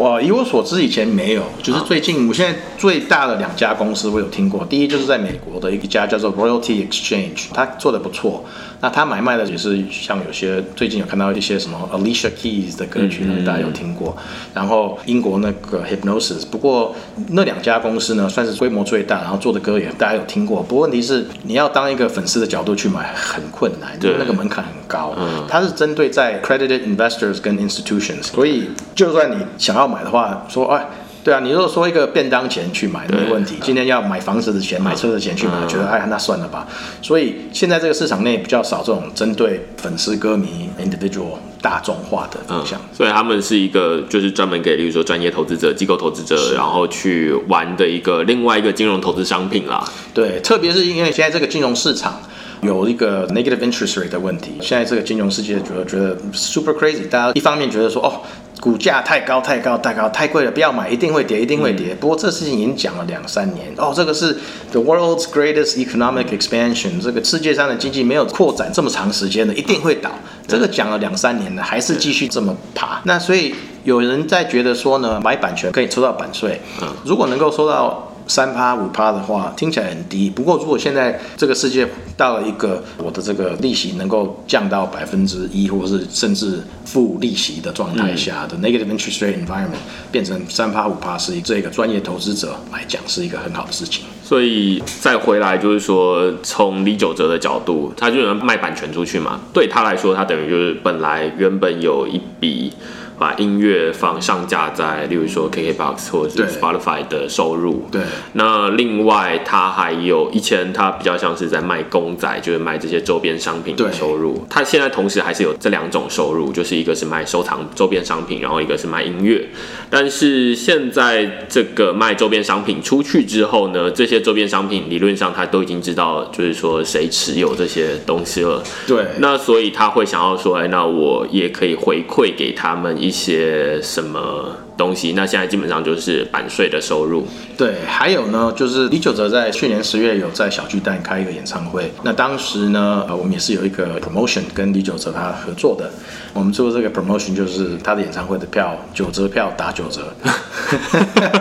[SPEAKER 2] 哇，以我所知，以前没有，就是最近，我现在最大的两家公司我有听过，第一就是在美国的一家叫做 Royalty Exchange，它做的不错。那它买卖的也是像有些最近有看到一些什么 Alicia Keys 的歌曲，大家有听过。然后英国那个 Hypnosis，不过那两家公司呢算是规模最大，然后做的歌也大家有听过。不过问题是你要当一个粉丝的角度去买很困难，因为那个门槛很高。它是针对在 credited investors 跟 institutions，所以就算你想要买的话，说哎。对啊，你如果说一个便当钱去买没问题，今天要买房子的钱、买车的钱去买，觉得哎那算了吧。所以现在这个市场内比较少这种针对粉丝、歌迷、individual 大众化的方向。
[SPEAKER 1] 所以他们是一个就是专门给，例如说专业投资者、机构投资者，然后去玩的一个另外一个金融投资商品啦。
[SPEAKER 2] 对，特别是因为现在这个金融市场有一个 negative interest rate 的问题，现在这个金融世界觉得觉得 super crazy，大家一方面觉得说哦。股价太高太高太高太贵了，不要买，一定会跌，一定会跌。不过这事情已经讲了两三年哦，这个是 the world's greatest economic expansion，这个世界上的经济没有扩展这么长时间的，一定会倒。这个讲了两三年了，还是继续这么爬。那所以有人在觉得说呢，买版权可以抽到版税，
[SPEAKER 1] 嗯
[SPEAKER 2] 如果能够收到。三趴五趴的话，听起来很低。不过，如果现在这个世界到了一个我的这个利息能够降到百分之一，或者是甚至负利息的状态下的 negative interest rate environment 变成三趴五趴，是一这个专业投资者来讲是一个很好的事情。
[SPEAKER 1] 所以再回来就是说，从李九哲的角度，他就能卖版权出去嘛。对他来说，他等于就是本来原本有一笔把音乐放上架在，例如说 KKBox 或者是 Spotify 的收入。
[SPEAKER 2] 对
[SPEAKER 1] 那另外，他还有以前他比较像是在卖公仔，就是卖这些周边商品的收入。他现在同时还是有这两种收入，就是一个是卖收藏周边商品，然后一个是卖音乐。但是现在这个卖周边商品出去之后呢，这些周边商品理论上他都已经知道，就是说谁持有这些东西了。
[SPEAKER 2] 对，
[SPEAKER 1] 那所以他会想要说，哎，那我也可以回馈给他们一些什么东西？那现在基本上就是版税的收入。
[SPEAKER 2] 对，还有呢，就是李玖哲在去年十月有在小巨蛋开一个演唱会，那当时呢，呃，我们也是有一个 promotion 跟李玖哲他合作的，我们做这个 promotion 就是他的演唱会的票九折票打九折，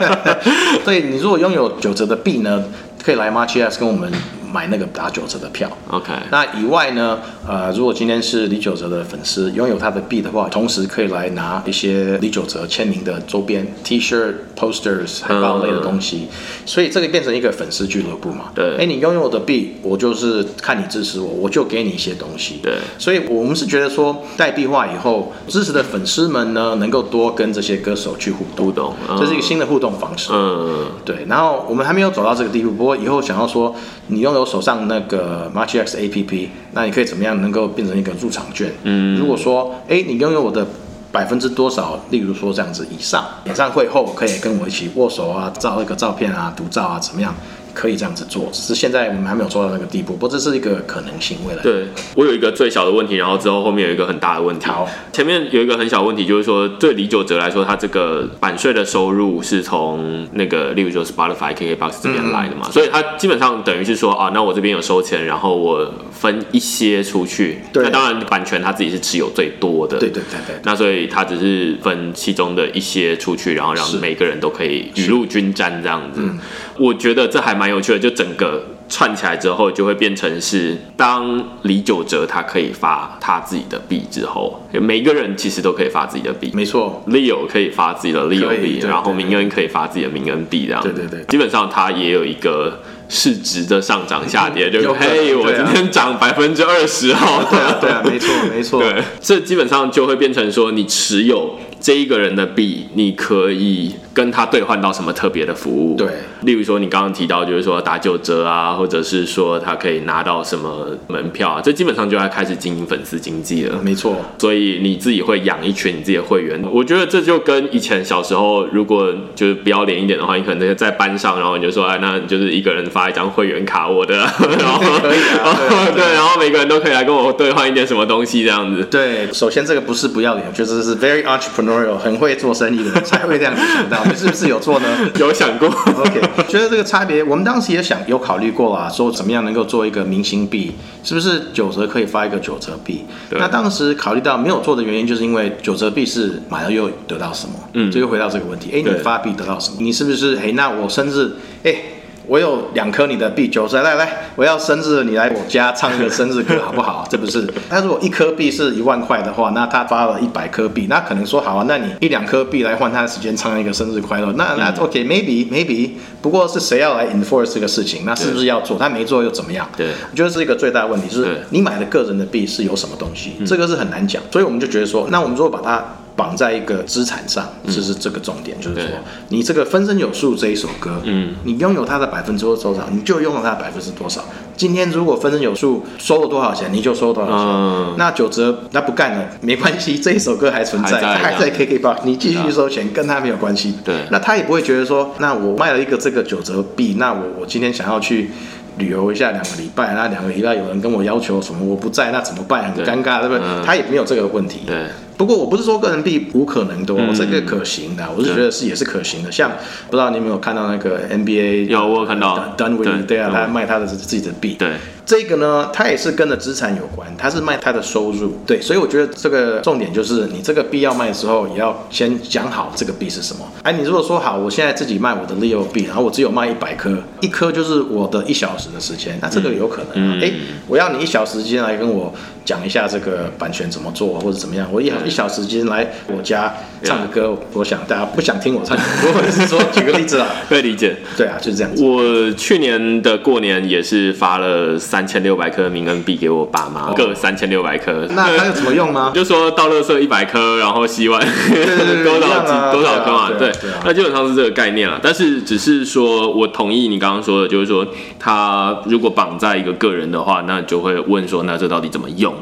[SPEAKER 2] 所以你如果拥有九折的币呢，可以来 March S 跟我们买那个打九折的票。
[SPEAKER 1] OK，
[SPEAKER 2] 那以外呢，呃，如果今天是李九哲的粉丝，拥有他的币的话，同时可以来拿一些李九哲签名的周边 T 恤、posters、海报类的东西，所以这个变成一个粉丝俱乐部嘛。
[SPEAKER 1] 对
[SPEAKER 2] 哎，你拥有我的币，我就是看你支持我，我就给你一些东西。
[SPEAKER 1] 对
[SPEAKER 2] 所以我们是觉得说，代币化以后，支持的粉丝们呢，能够多跟这些歌手去互动，
[SPEAKER 1] 互动
[SPEAKER 2] 这是一个新的互动方式。
[SPEAKER 1] 嗯，
[SPEAKER 2] 对，然后我们还没有走到这个地步，不过以后想要说，你拥有手上那个 MarchX APP，那你可以怎么样能够变成一个入场券？嗯，如果说，哎，你拥有我的百分之多少，例如说这样子以上，演唱会后可以跟我一起握手啊，照那个照片啊，独照啊，怎么样？可以这样子做，只是现在我们还没有做到那个地步，不过这是一个可能性，未来。
[SPEAKER 1] 对我有一个最小的问题，然后之后后面有一个很大的问题。
[SPEAKER 2] 好，
[SPEAKER 1] 前面有一个很小的问题，就是说对李九哲来说，他这个版税的收入是从那个，例如说 Spotify、KKBox 这边来的嘛，所以他基本上等于是说啊，那我这边有收钱，然后我分一些出去。
[SPEAKER 2] 对
[SPEAKER 1] 那当然版权他自己是持有最多的。
[SPEAKER 2] 对对对对。
[SPEAKER 1] 那所以他只是分其中的一些出去，然后让每个人都可以雨露均沾这样子。我觉得这还蛮有趣的，就整个串起来之后，就会变成是当李九哲他可以发他自己的币之后，每个人其实都可以发自己的币。
[SPEAKER 2] 没错
[SPEAKER 1] ，Leo 可以发自己的 Leo 币，然后
[SPEAKER 2] 对
[SPEAKER 1] 明恩可以发自己的明恩币，这样。
[SPEAKER 2] 对对对。
[SPEAKER 1] 基本上它也有一个市值的上涨下跌，就嘿，我今天涨百分之二十哦，
[SPEAKER 2] 对啊对啊，没错没错。
[SPEAKER 1] 对，这基本上就会变成说，你持有这一个人的币，你可以跟他兑换到什么特别的服务？
[SPEAKER 2] 对，
[SPEAKER 1] 例如说你刚刚提到，就是说打九折啊，或者是说他可以拿到什么门票啊，这基本上就要开始经营粉丝经济了。
[SPEAKER 2] 没错，
[SPEAKER 1] 所以你自己会养一群你自己的会员，我觉得这就跟以前小时候，如果就是不要脸一点的话，你可能在班上，然后你就说，哎，那就是一个人发一张会员卡，我的，然后
[SPEAKER 2] 可以啊 对
[SPEAKER 1] 然后每个人都可以来跟我兑换一点什么东西这样子。
[SPEAKER 2] 对，首先这个不是不要脸，我觉得这是 very 很会做生意的人才会这样子想到。你是不是有做呢
[SPEAKER 1] 有想过
[SPEAKER 2] ？？OK，觉得这个差别，我们当时也想有考虑过啊，说怎么样能够做一个明星币，是不是九折可以发一个九折币？那当时考虑到没有做的原因，就是因为九折币是买了又得到什么？嗯，这又回到这个问题，哎，
[SPEAKER 1] 对
[SPEAKER 2] 你发币得到什么？你是不是哎，那我生日，哎。我有两颗你的币，九十，来来，我要生日，你来我家唱一个生日歌好不好？这不是？他如果一颗币是一万块的话，那他发了一百颗币，那可能说好啊，那你一两颗币来换他的时间唱一个生日快乐，那那 OK，maybe、maybe，不过是谁要来 enforce 这个事情？那是不是要做？他没做又怎么样？
[SPEAKER 1] 对
[SPEAKER 2] 我觉得是一个最大的问题，就是你买的个人的币是有什么东西，这个是很难讲，所以我们就觉得说，那我们如果把它绑在一个资产上，这是这个重点，就是说你这个分身有术这一首歌，
[SPEAKER 1] 嗯，
[SPEAKER 2] 你拥有它的百分之多少，你就拥有它的百分之多少。今天如果分身有术收了多少钱，你就收多少钱。
[SPEAKER 1] 嗯
[SPEAKER 2] 那九折那不干了，没关系，这一首歌还存在，
[SPEAKER 1] 还在
[SPEAKER 2] 它还在 KKBox，你继续收钱，跟他没有关系。
[SPEAKER 1] 对
[SPEAKER 2] 那他也不会觉得说，那我卖了一个这个九折币，那我我今天想要去。旅游一下两个礼拜，那两个礼拜有人跟我要求什么我不在，那怎么办？很尴尬，对不对？
[SPEAKER 1] 嗯
[SPEAKER 2] 他也没有这个问题。
[SPEAKER 1] 对，
[SPEAKER 2] 不过我不是说个人币无可能多，
[SPEAKER 1] 嗯
[SPEAKER 2] 这个可行的，我是觉得是也是可行的。像不知道你有没有看到那个 NBA
[SPEAKER 1] 有我有看到
[SPEAKER 2] Dun- Dunwoody 对啊，
[SPEAKER 1] 对
[SPEAKER 2] 他卖他的自己的币，
[SPEAKER 1] 对，
[SPEAKER 2] 这个呢，他也是跟着资产有关，他是卖他的收入。对，所以我觉得这个重点就是，你这个币要卖的时候，也要先讲好这个币是什么。哎，你如果说好，我现在自己卖我的 Leo 币，然后我只有卖一百颗，一颗就是我的一小时的时间，那这个有可能、啊。
[SPEAKER 1] 嗯
[SPEAKER 2] 哎、我要你一小时间来跟我讲一下这个版权怎么做，或者怎么样。我一一小时间来我家唱个歌，我想大家不想听我唱歌，或者是说举个例子啊，
[SPEAKER 1] 可以理解。
[SPEAKER 2] 对啊，就是这样子。
[SPEAKER 1] 我去年的过年也是发了三千六百颗冥恩币给我爸妈，
[SPEAKER 2] 哦
[SPEAKER 1] 各三千六百颗。
[SPEAKER 2] 那它有什么用吗？
[SPEAKER 1] 就说到垃圾一百颗，然后希望
[SPEAKER 2] 对对
[SPEAKER 1] 多少多少颗嘛？对那基本上是这个概念了。但是只是说我同意你刚刚说的，就是说他如果绑在一个个人的话，那就会问说，那这到底怎么用？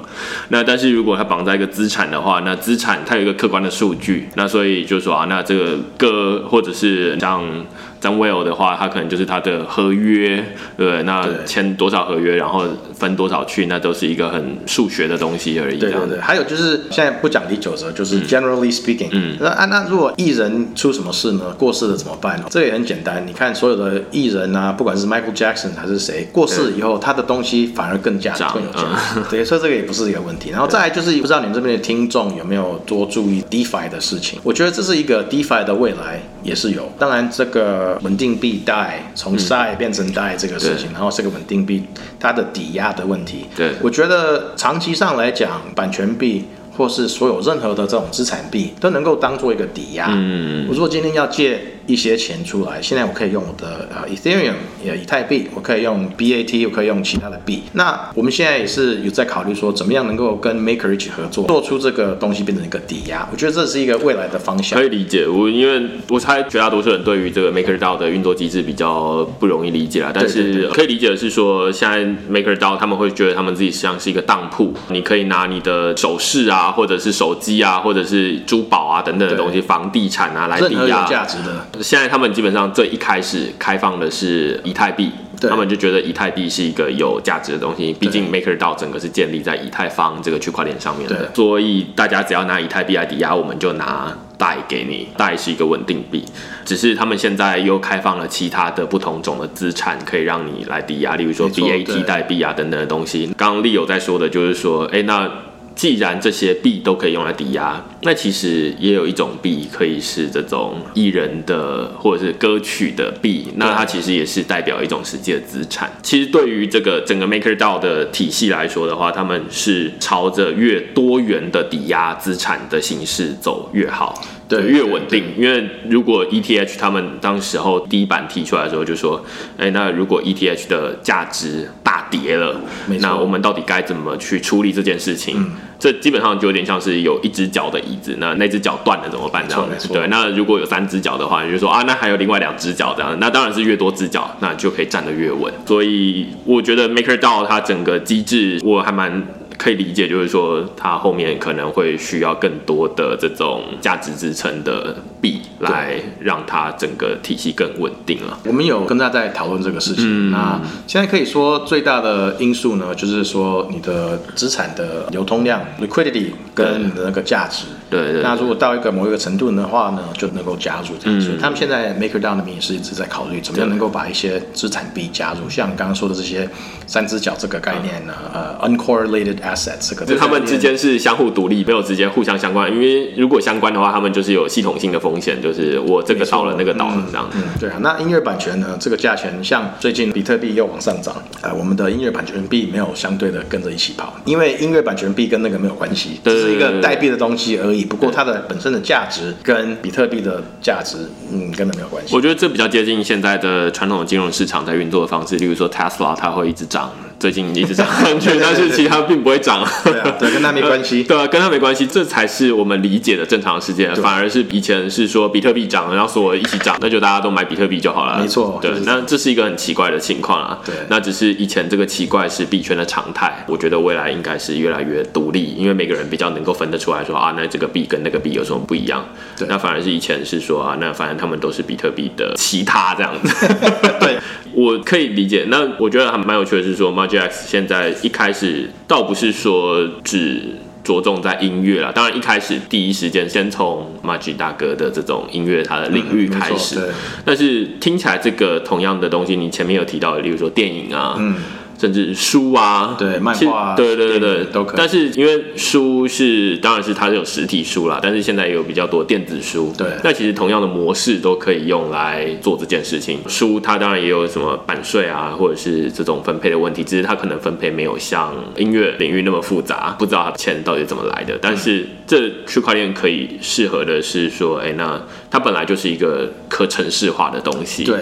[SPEAKER 1] 那但是如果他绑在一个资产的话，那资产它有一个客观的数据，那所以就说啊，那这个个或者是像。张 Will 的话，他可能就是他的合约，对不对？那签多少合约，然后分多少去，那都是一个很数学的东西而已。
[SPEAKER 2] 对对对，还有就是现在不讲第九折，就是 generally speaking，嗯，那啊那如果艺人出什么事呢？过世了怎么办？这个也很简单，你看所有的艺人啊，不管是 Michael Jackson 还是谁，过世以后，他的东西反而更价
[SPEAKER 1] 涨
[SPEAKER 2] 更有价值，对，所以这个也不是一个问题。然后再来就是不知道你们这边的听众有没有多注意 DeFi 的事情？我觉得这是一个 DeFi 的未来，也是有。当然这个稳定币贷从 SI 变成贷这个事情，然后这个稳定币它的抵押的问题，
[SPEAKER 1] 对。
[SPEAKER 2] 我觉得长期上来讲，版权币或是所有任何的这种资产币都能够当做一个抵押。
[SPEAKER 1] 嗯，
[SPEAKER 2] 我如果今天要借一些钱出来，现在我可以用我的呃 Ethereum 也以太币，我可以用 BAT，我可以用其他的币。那我们现在也是有在考虑说，怎么样能够跟 Maker 一起合作，做出这个东西变成一个抵押。我觉得这是一个未来的方向
[SPEAKER 1] 可。以理解。我因为我猜绝大多数人对于这个 MakerDAO 的运作机制比较不容易理解啦，但是可以理解的是说，现在 MakerDAO 他们会觉得他们自己像是一个当铺，你可以拿你的首饰啊，或者是手机啊，或者是珠宝啊等等的东西，房地产啊来抵押。
[SPEAKER 2] 价值的，
[SPEAKER 1] 现在他们基本上最一开始开放的是以太币，他们就觉得以太币是一个有价值的东西，毕竟 MakerDAO 整个是建立在以太坊这个区块链上面的，所以大家只要拿以太币来抵押，我们就拿贷给你，贷是一个稳定币，只是他们现在又开放了其他的不同种的资产，可以让你来抵押，例如说 BAT 代币啊等等的东西。刚刚利友在说的就是说，哎，那既然这些币都可以用来抵押，那其实也有一种币可以是这种艺人的或者是歌曲的币，那它其实也是代表一种实际的资产。其实对于这个整个 MakerDAO 的体系来说的话，他们是朝着越多元的抵押资产的形式走越好。
[SPEAKER 2] 对
[SPEAKER 1] 越稳定，因为如果 ETH 他们当时候第一版提出来的时候就说，哎，那如果 ETH 的价值大跌了那我们到底该怎么去处理这件事情？
[SPEAKER 2] 嗯
[SPEAKER 1] 这基本上就有点像是有一只脚的椅子，那那只脚断了怎么办？这样对，那如果有三只脚的话，你就说啊，那还有另外两只脚这样，那当然是越多只脚，那就可以站得越稳。所以我觉得 MakerDAO 它整个机制我还蛮。可以理解，就是说它后面可能会需要更多的这种价值支撑的币，来让它整个体系更稳定了。
[SPEAKER 2] 我们有跟大家在讨论这个事情。
[SPEAKER 1] 嗯
[SPEAKER 2] 那现在可以说最大的因素呢，就是说你的资产的流通量 （liquidity） 跟你的那个价值。
[SPEAKER 1] 对对
[SPEAKER 2] 那如果到一个某一个程度的话呢，就能够加入这样。
[SPEAKER 1] 嗯
[SPEAKER 2] 所以他们现在 MakerDAO 那边也是一直在考虑怎么样能够把一些资产币加入，像刚刚说的这些三只脚这个概念呢，呃，uncorrelated assets 这个。
[SPEAKER 1] 就他们之间是相互独立，没有直接互相相关。因为如果相关的话，他们就是有系统性的风险，就是我这个倒了，那个倒了这样。
[SPEAKER 2] 嗯，对啊，那音乐版权呢？这个价钱像最近比特币又往上涨，呃，我们的音乐版权币没有相对的跟着一起跑，因为音乐版权币跟那个没有关系，只是一个代币的东西而已。不过它的本身的价值跟比特币的价值，嗯，根本没有关系。
[SPEAKER 1] 我觉得这比较接近现在的传统的金融市场在运作的方式，例如说 Tesla 它会一直涨，最近一直涨上去，但是其他并不会涨。
[SPEAKER 2] 对啊，对，跟它没关系。
[SPEAKER 1] 对啊，跟它没关系，这才是我们理解的正常事件。反而是以前是说比特币涨，然后所有一起涨，那就大家都买比特币就好了。
[SPEAKER 2] 没错
[SPEAKER 1] 对
[SPEAKER 2] 就是，
[SPEAKER 1] 那这是一个很奇怪的情况啊。
[SPEAKER 2] 对
[SPEAKER 1] 那只是以前这个奇怪是币圈的常态，我觉得未来应该是越来越独立，因为每个人比较能够分得出来说啊，那这个币跟那个币有什么不一样。
[SPEAKER 2] 对
[SPEAKER 1] 那反而是以前是说啊，那反正他们都是比特币的其他这样子。
[SPEAKER 2] 对，
[SPEAKER 1] 我可以理解。那我觉得还蛮有趣的是说 m a g i x 现在一开始倒不是说只着重在音乐啦。当然一开始第一时间先从 Maggi 大哥的这种音乐他的领域开始，但是听起来这个同样的东西，你前面有提到的，例如说电影啊，
[SPEAKER 2] 嗯，
[SPEAKER 1] 甚至书啊，
[SPEAKER 2] 对漫画
[SPEAKER 1] 对对对对
[SPEAKER 2] 都可以
[SPEAKER 1] 但是因为书是，当然是它是有实体书啦，但是现在也有比较多电子书。
[SPEAKER 2] 对
[SPEAKER 1] 那其实同样的模式都可以用来做这件事情。书它当然也有什么版税啊，或者是这种分配的问题，只是它可能分配没有像音乐领域那么复杂，不知道它钱到底怎么来的。但是这区块链可以适合的是说，哎，那它本来就是一个可程式化的东西。
[SPEAKER 2] 对，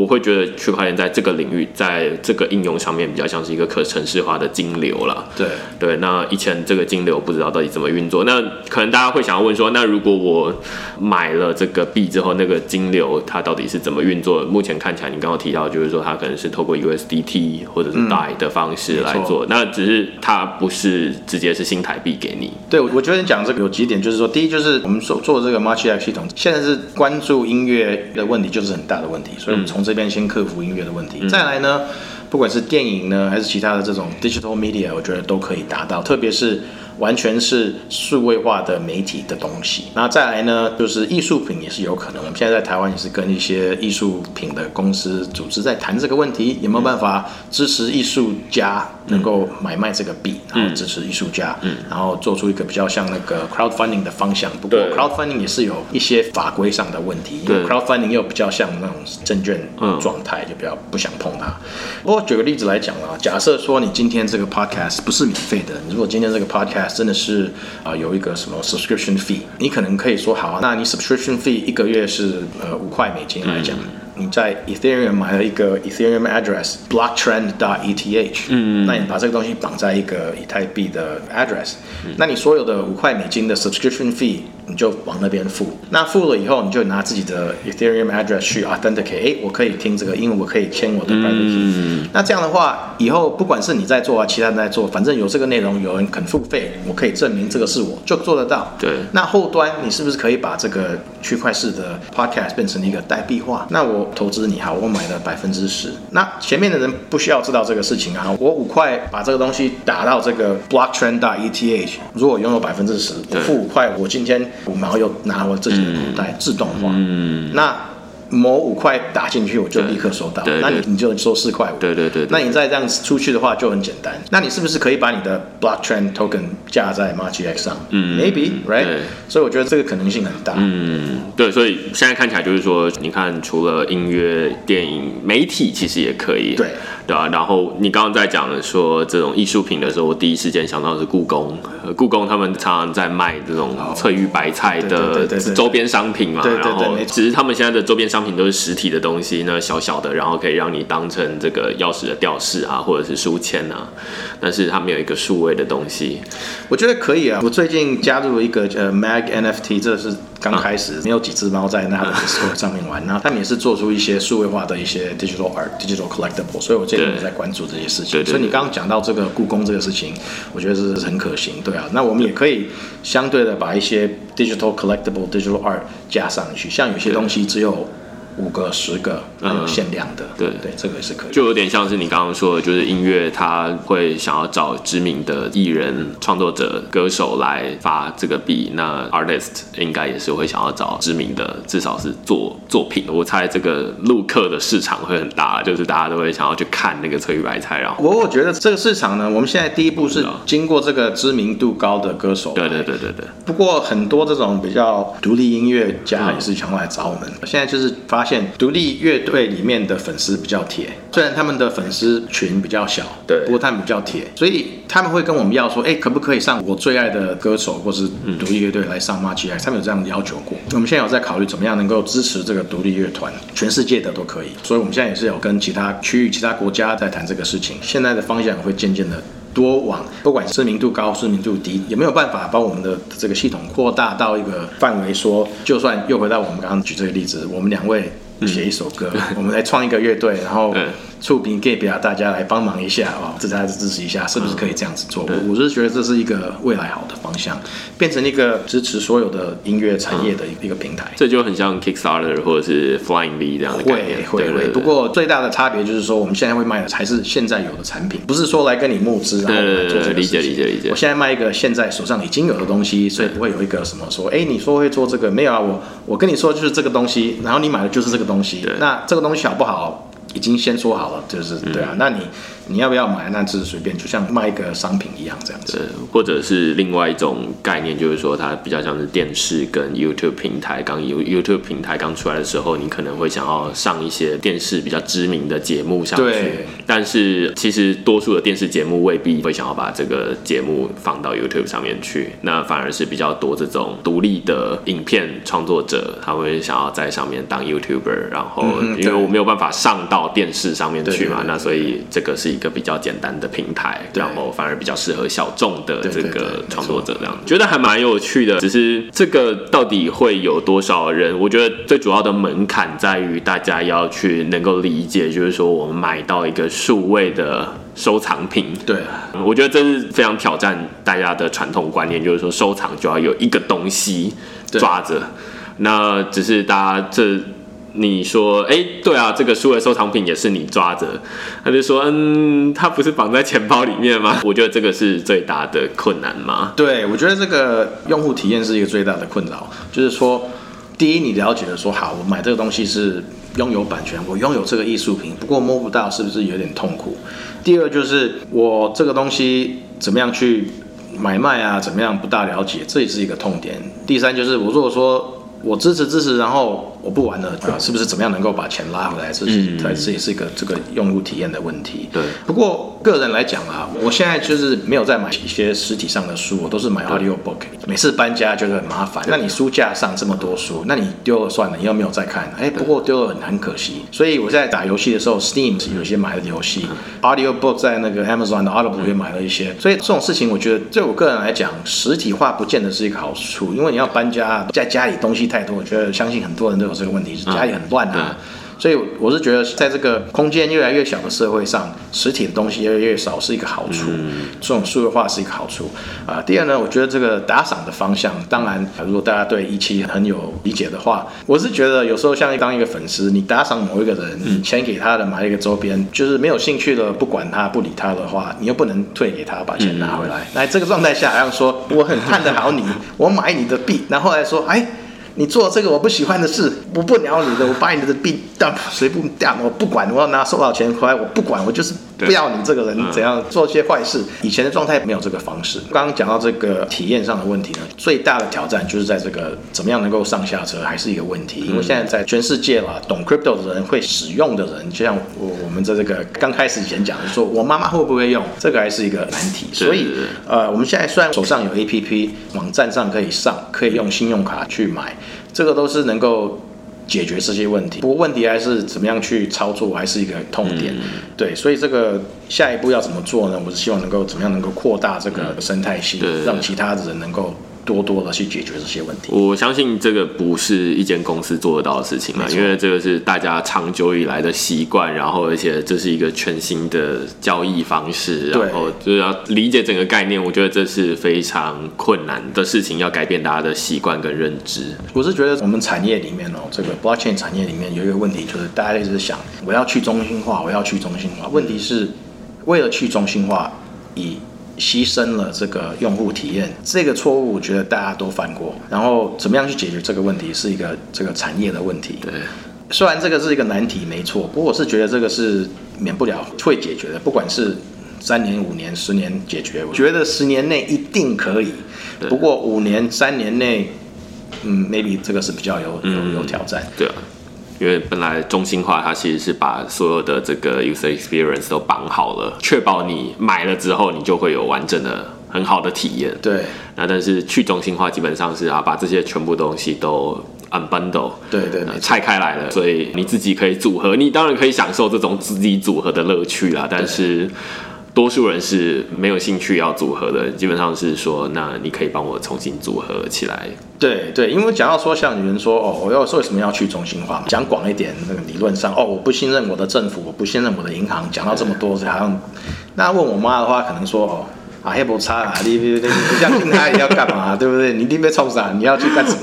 [SPEAKER 1] 我会觉得区块链在这个领域，在这个应用上面比较像是一个可城市化的金流了。
[SPEAKER 2] 对，
[SPEAKER 1] 对，那以前这个金流不知道到底怎么运作，那可能大家会想要问说，那如果我买了这个币之后，那个金流它到底是怎么运作？目前看起来，你刚刚提到就是说，它可能是透过 USDT 或者是 DAI 的方式来做，那只是它不是直接是新台币给你。
[SPEAKER 2] 对，我我觉得你讲这个有几点，就是说，第一就是我们所做的这个 March X 系统，现在是关注音乐的问题，就是很大的问题，所以我们从这边先克服音乐的问题。再来呢，不管是电影呢，还是其他的这种 digital media，我觉得都可以达到，特别是。完全是数位化的媒体的东西，那再来呢，就是艺术品也是有可能。我们现在在台湾也是跟一些艺术品的公司组织在谈这个问题，有没有办法支持艺术家能够买卖这个币，然后支持艺术家，然后做出一个比较像那个 crowdfunding 的方向。不过 crowdfunding 也是有一些法规上的问题，因为 crowdfunding 又比较像那种证券
[SPEAKER 1] 嗯
[SPEAKER 2] 状态，就比较不想碰它。不过举个例子来讲啊，假设说你今天这个 podcast 不是免费的，你如果今天这个 podcast 真的是啊、有一个什么 subscription fee，你可能可以说好啊，那你 subscription fee 一个月是呃五块美金来讲。你在 Ethereum 买了一个 Ethereum address blocktrend dot ETH，嗯，那你把这个东西绑在一个以太币的 address，、那你所有的五块美金的 subscription fee 你就往那边付。那付了以后，你就拿自己的 Ethereum address 去 authenticate，哎，我可以听这个，因为我可以签我的 private key。那这样的话，以后不管是你在做啊，其他人在做，反正有这个内容，有人肯付费，我可以证明这个是我，就做得到。
[SPEAKER 1] 对
[SPEAKER 2] 那后端你是不是可以把这个区块式的 podcast 变成一个代币化？那我投资你好，我买了百分之十，那前面的人不需要知道这个事情啊，我五块把这个东西打到这个 blockchain.eth，如果拥有百分之十，我付五块，我今天五毛又拿我自己的口袋，自动化。嗯，那。某五块打进去，我就立刻收到。那你你就收四块五。
[SPEAKER 1] 对对对对
[SPEAKER 2] 那你再这样出去的话，就很简单。那你是不是可以把你的 blockchain token 架在 MarchX 上？嗯，maybe right。所以我觉得这个可能性很大。
[SPEAKER 1] 嗯，对，所以现在看起来就是说，你看除了音乐、电影、媒体，其实也可以，
[SPEAKER 2] 对
[SPEAKER 1] 对啊。然后你刚刚在讲说这种艺术品的时候，我第一时间想到的是故宫，呃故宫他们常常在卖这种翠玉白菜的周边商品嘛，
[SPEAKER 2] 对对对
[SPEAKER 1] 然后
[SPEAKER 2] 没错
[SPEAKER 1] 只是他们现在的周边商品都是实体的东西，那小小的，然后可以让你当成这个钥匙的吊饰啊，或者是书签啊，但是它没有一个数位的东西，
[SPEAKER 2] 我觉得可以啊。我最近加入了一个呃 Mag NFT，这是刚开始，没有几只猫在那的 Discord 上面玩，然后他们也是做出一些数位化的一些 digital art、digital collectible，所以我最近
[SPEAKER 1] 对
[SPEAKER 2] 也在关注这些事情。
[SPEAKER 1] 对对对
[SPEAKER 2] 所以你刚刚讲到这个故宫这个事情，我觉得是很可行，对啊。那我们也可以相对的把一些 digital collectible、digital art 加上去，像有些东西只有五个、十个，还有限量的，
[SPEAKER 1] 对
[SPEAKER 2] 对，这个也是可以。
[SPEAKER 1] 就有点像是你刚刚说的，就是音乐，他会想要找知名的艺人、创作者、歌手来发这个币，那 artist 应该也是会想要找知名的，至少是做作品。我猜这个录客的市场会很大，就是大家都会想要去看那个翠玉白菜，然后
[SPEAKER 2] 我我觉得这个市场呢，我们现在第一步是经过这个知名度高的歌手，
[SPEAKER 1] 对对对对对，
[SPEAKER 2] 不过很多这种比较独立音乐家也是想来找我们。现在就是发现独立乐队里面的粉丝比较铁，虽然他们的粉丝群比较小，
[SPEAKER 1] 对
[SPEAKER 2] 不过他们比较铁，所以他们会跟我们要说，哎，可不可以上我最爱的歌手或是独立乐队来上 March X？他们有这样要求过。我们现在有在考虑怎么样能够支持这个独立乐团，全世界的都可以。所以我们现在也是有跟其他区域、其他国家在谈这个事情。现在的方向会渐渐的多网不管知名度高、知名度低，有没有办法把我们的这个系统扩大到一个范围说，就算又回到我们刚刚举这个例子，我们两位写一首歌，我们来创一个乐队，然后
[SPEAKER 1] 对
[SPEAKER 2] 触屏给不要大家来帮忙一下哦，这大家支持一下，是不是可以这样子做？我我是觉得这是一个未来好的方向，变成一个支持所有的音乐产业的一个平台。
[SPEAKER 1] 这就很像 Kickstarter 或者是 Flying V 这样的概念。
[SPEAKER 2] 会会会。不过最大的差别就是说，我们现在会卖的还是现在有的产品，不是说来跟你募资然后来做这个
[SPEAKER 1] 理解理解理解。
[SPEAKER 2] 我现在卖一个现在手上已经有的东西，所以不会有一个什么说，哎，你说会做这个没有啊？我我跟你说就是这个东西，然后你买的就是这个东西。那这个东西好不好？已经先说好了，就是对啊。那你你要不要买？那只是随便，就像卖一个商品一样这样子。
[SPEAKER 1] 或者是另外一种概念，就是说它比较像是电视跟 YouTube 平台。刚 You YouTube 平台刚出来的时候，你可能会想要上一些电视比较知名的节目上去。但是其实多数的电视节目未必会想要把这个节目放到 YouTube 上面去。那反而是比较多这种独立的影片创作者，他会想要在上面当 YouTuber。然后因为我没有办法上到。到电视上面去嘛，那所以这个是一个比较简单的平台，然后反而比较适合小众的这个创作者这样，觉得还蛮有趣的。只是这个到底会有多少人？我觉得最主要的门槛在于大家要去能够理解，就是说我们买到一个数位的收藏品，
[SPEAKER 2] 对，
[SPEAKER 1] 我觉得这是非常挑战大家的传统观念，就是说收藏就要有一个东西抓着，那只是大家这。你说，哎，对啊，这个书的收藏品也是你抓着，他就说，嗯，它不是绑在钱包里面吗？我觉得这个是最大的困难吗？
[SPEAKER 2] 对，我觉得这个用户体验是一个最大的困扰，就是说，第一，你了解了说，好，我买这个东西是拥有版权，我拥有这个艺术品，不过摸不到，是不是有点痛苦？第二，就是我这个东西怎么样去买卖啊？怎么样不大了解，这也是一个痛点。第三，就是我如果说我支持支持，然后。我不玩了啊！是不是怎么样能够把钱拉回来？这是它这也是一个这个用户体验的问题。
[SPEAKER 1] 对。
[SPEAKER 2] 不过个人来讲啊，我现在就是没有再买一些实体上的书，我都是买 audio book。每次搬家觉得很麻烦。那你书架上这么多书，那你丢了算了，你又没有再看。哎，不过丢了很很可惜。所以我在打游戏的时候，Steam 有些买了游戏，audio book 在那个 Amazon 的 Audible 也买了一些。所以这种事情，我觉得对我个人来讲，实体化不见得是一个好处，因为你要搬家，在家里东西太多，我觉得相信很多人都有这个问题，是家里很乱啊。所以我是觉得，在这个空间越来越小的社会上，实体的东西越来越少是一个好处。这种数字化是一个好处啊。第二呢，我觉得这个打赏的方向，当然，如果大家对一期很有理解的话，我是觉得有时候像当一个粉丝，你打赏某一个人，钱给他的买一个周边，就是没有兴趣的，不管他不理他的话，你又不能退给他，把钱拿回来。那这个状态下，好像说我很看得好你，我买你的币，然后来说，哎。你做这个我不喜欢的事，我不鸟你的，我把你的币 dump 随便 dump，我不管，我要拿收到钱回来，我不管，我就是不要你这个人怎样做些坏事。以前的状态没有这个方式。刚刚讲到这个体验上的问题呢，最大的挑战就是在这个怎么样能够上下车还是一个问题。因为现在在全世界啦，懂 crypto 的人会使用的人，就像我我们在这个刚开始以前讲的，说我妈妈会不会用，这个还是一个难题。所以呃，我们现在虽然手上有 APP，网站上可以上，可以用信用卡去买。这个都是能够解决这些问题，不过问题还是怎么样去操作，还是一个痛点。对，所以这个下一步要怎么做呢？我是希望能够怎么样能够扩大这个生态系，让其他的人能够。多多的去解决这些问题，
[SPEAKER 1] 我相信这个不是一间公司做得到的事情嘛，因为这个是大家长久以来的习惯，然后而且这是一个全新的交易方式，然后就是要理解整个概念，我觉得这是非常困难的事情，要改变大家的习惯跟认知。
[SPEAKER 2] 我是觉得我们产业里面哦，这个 blockchain 产业里面有一个问题，就是大家一直想我要去中心化，我要去中心化，问题是为了去中心化以。牺牲了这个用户体验，这个错误我觉得大家都犯过。然后怎么样去解决这个问题，是一个这个产业的问题。
[SPEAKER 1] 对，
[SPEAKER 2] 虽然这个是一个难题，没错，不过我是觉得这个是免不了会解决的。不管是三年、五年、十年解决，我觉得十年内一定可以。不过五年、三年内，嗯，maybe 这个是比较有有有挑战。
[SPEAKER 1] 对啊。因为本来中心化，它其实是把所有的这个 user experience 都绑好了，确保你买了之后，你就会有完整的、很好的体验。
[SPEAKER 2] 对。
[SPEAKER 1] 那但是去中心化基本上是啊，把这些全部东西都 unbundle，
[SPEAKER 2] 对对，
[SPEAKER 1] 拆开来了，所以你自己可以组合，你当然可以享受这种自己组合的乐趣啦。但是多数人是没有兴趣要组合的，基本上是说，那你可以帮我重新组合起来。
[SPEAKER 2] 对对，因为讲到说，像有人说哦，我要说为什么要去中心化嘛？讲广一点，那个理论上哦，我不信任我的政府，我不信任我的银行，讲到这么多，好像那问我妈的话，可能说哦。啊，还不差啊！你你你你相信他，你要干嘛？对不对？你一定被冲啥？你要去干什么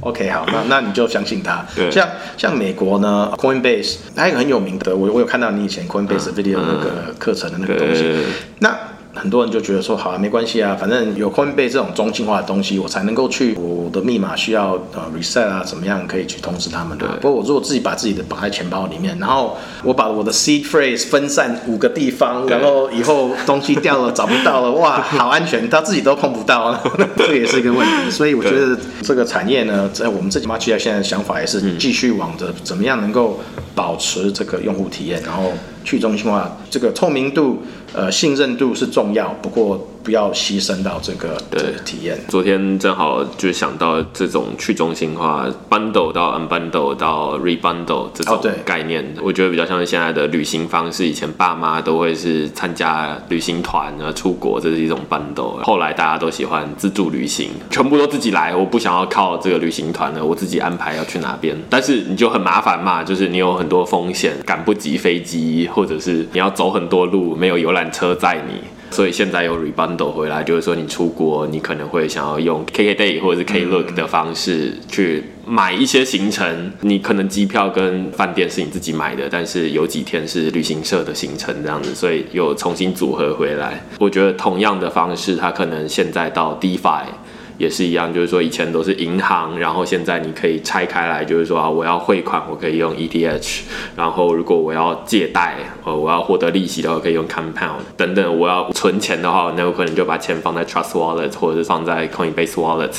[SPEAKER 2] ？OK，好，那那你就相信他。像像美国呢，Coinbase，还有一个很有名的，我我有看到你以前 Coinbase video 那个课程的那个东西。那很多人就觉得说，好啊，没关系啊，反正有 Coinbase 这种中心化的东西，我才能够去我的密码需要呃 reset 啊，怎么样可以去通知他们？对。不过我如果自己把自己的绑在钱包里面，然后我把我的 seed phrase 分散五个地方，然后以后东西掉了找不到了，哇，好安全，他自己都碰不到，啊 这也是一个问题。所以我觉得这个产业呢，在我们自己 m a r k e 现在的想法也是继续往着怎么样能够保持这个用户体验，然后去中心化，这个透明度。呃，信任度是重要，不过不要牺牲到这个的体验。
[SPEAKER 1] 昨天正好就想到这种去中心化，bundle 到 unbundle 到 rebundle 这种概念，我觉得比较像是现在的旅行方式。以前爸妈都会是参加旅行团啊，出国，这是一种 bundle。后来大家都喜欢自助旅行，全部都自己来，我不想要靠这个旅行团了，我自己安排要去哪边。但是你就很麻烦嘛，就是你有很多风险，赶不及飞机，或者是你要走很多路，没有游览。车载你，所以现在有 rebundle 回来，就是说你出国，你可能会想要用 KKday 或者是 Klook 的方式去买一些行程。你可能机票跟饭店是你自己买的，但是有几天是旅行社的行程这样子，所以又重新组合回来。我觉得同样的方式，它可能现在到 DeFi。也是一样，就是说以前都是银行，然后现在你可以拆开来，就是说啊，我要汇款，我可以用 ETH，然后如果我要借贷，呃，我要获得利息的话，可以用 Compound 等等，我要存钱的话，那有可能就把钱放在 Trust Wallet 或者是放在 Coinbase Wallet。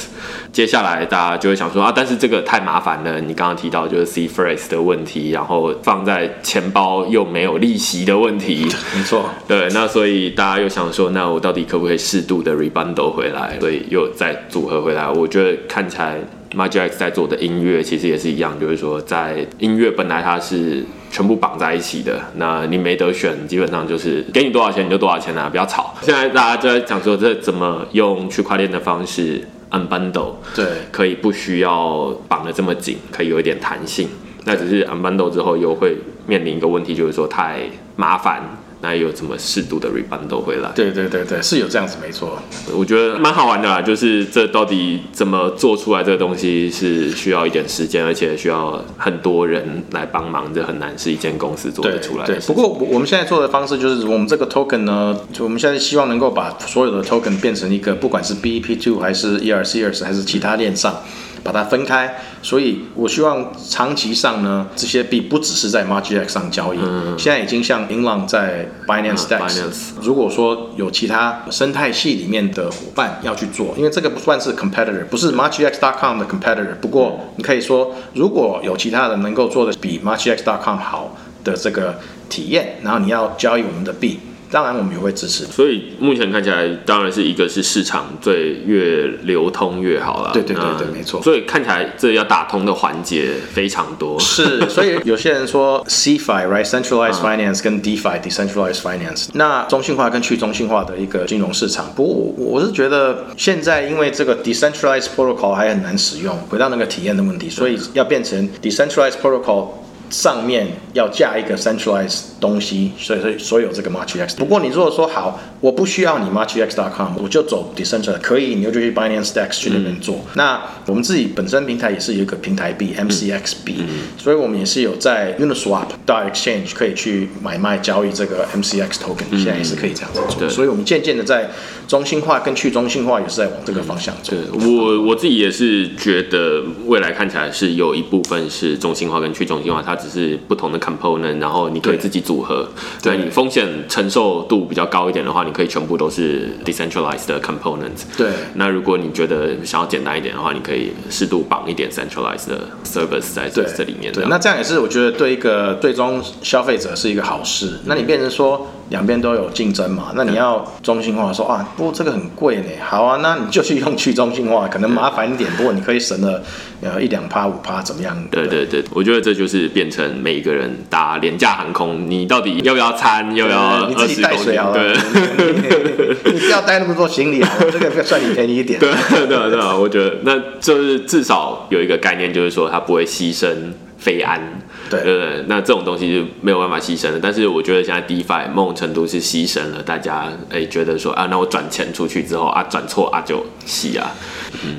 [SPEAKER 1] 接下来大家就会想说啊，但是这个太麻烦了，你刚刚提到就是 C phrase 的问题，然后放在钱包又没有利息的问题，
[SPEAKER 2] 没错，
[SPEAKER 1] 对，那所以大家又想说，那我到底可不可以适度的 rebundle 回来？所以又在。组合回来，我觉得看起来 Magic X 在做的音乐其实也是一样，就是说在音乐本来它是全部绑在一起的，那你没得选，基本上就是给你多少钱你就多少钱啊，不要吵。现在大家就在讲说这怎么用区块链的方式 unbundle，
[SPEAKER 2] 对，
[SPEAKER 1] 可以不需要绑得这么紧，可以有一点弹性。那只是 unbundle 之后又会面临一个问题，就是说太麻烦。那有这么适度的 rebound 都回来？
[SPEAKER 2] 对对对对，是有这样子，没错。
[SPEAKER 1] 我觉得蛮好玩的啦，就是这到底怎么做出来这个东西，是需要一点时间，而且需要很多人来帮忙，这很难是一间公司做得出来。
[SPEAKER 2] 对，不过我们现在做的方式就是，我们这个 token 呢，就我们现在希望能够把所有的 token 变成一个，不管是 BEP2 还是 ERC2 还是其他链上。把它分开，所以我希望长期上呢，这些币不只是在 MarketX 上交易，现在已经像英朗在 Binance Dex。如果说有其他生态系里面的伙伴要去做，因为这个不算是 competitor，不是 MarketX.com 的 competitor。不过你可以说，如果有其他人能够做的比 MarketX.com 好的这个体验，然后你要交易我们的币。当然，我们也会支持。
[SPEAKER 1] 所以目前看起来，当然是一个是市场最越流通越好了。
[SPEAKER 2] 对对对对，没错。
[SPEAKER 1] 所以看起来这要打通的环节非常多。
[SPEAKER 2] 是，所以有些人说 CFI right centralized finance 跟 DeFi decentralized finance，那中心化跟去中心化的一个金融市场。不过我我是觉得现在因为这个 decentralized protocol 还很难使用，回到那个体验的问题，所以要变成 decentralized protocol。上面要架一个 centralized 东西，所以所以所有这个 MarketX。不过你如果说好，我不需要你 MarchX.com，我就走 decentralized，可以，你就去 Binance Dex 去那边做。那我们自己本身平台也是有一个平台币 MCXB，所以我们也是有在 Uniswap 到 Exchange 可以去买卖交易这个 MCX token，现在也是可以这样子做。所以我们渐渐的在中心化跟去中心化也是在往这个方向走。
[SPEAKER 1] 我我自己也是觉得未来看起来是有一部分是中心化跟去中心化，它只是不同的 component，然后你可以自己组合。对你风险承受度比较高一点的话，你可以全部都是 decentralized 的 components。
[SPEAKER 2] 对。
[SPEAKER 1] 那如果你觉得想要简单一点的话，你可以适度绑一点 centralized 的 service 在这里面。
[SPEAKER 2] 对。那这样也是我觉得对一个最终消费者是一个好事。那你变成说。两边都有竞争嘛，那你要中心化说啊，不过这个很贵呢，好啊，那你就去用去中心化，可能麻烦一点，不过你可以省了呃一两趴五趴怎么样？
[SPEAKER 1] 对对对，我觉得这就是变成每一个人搭廉价航空，你到底要不要餐，要不要
[SPEAKER 2] 你自己带水好了，
[SPEAKER 1] 对。
[SPEAKER 2] 你不要带那么多行李啊，这个算你便宜一点。
[SPEAKER 1] 对对对，我觉得那就是至少有一个概念，就是说它不会牺牲飞安。
[SPEAKER 2] 对
[SPEAKER 1] 对对，那这种东西就没有办法牺牲了。但是我觉得现在 DeFi 某种程度是牺牲了大家，哎，觉得说啊，那我转钱出去之后啊，转错啊就洗啊。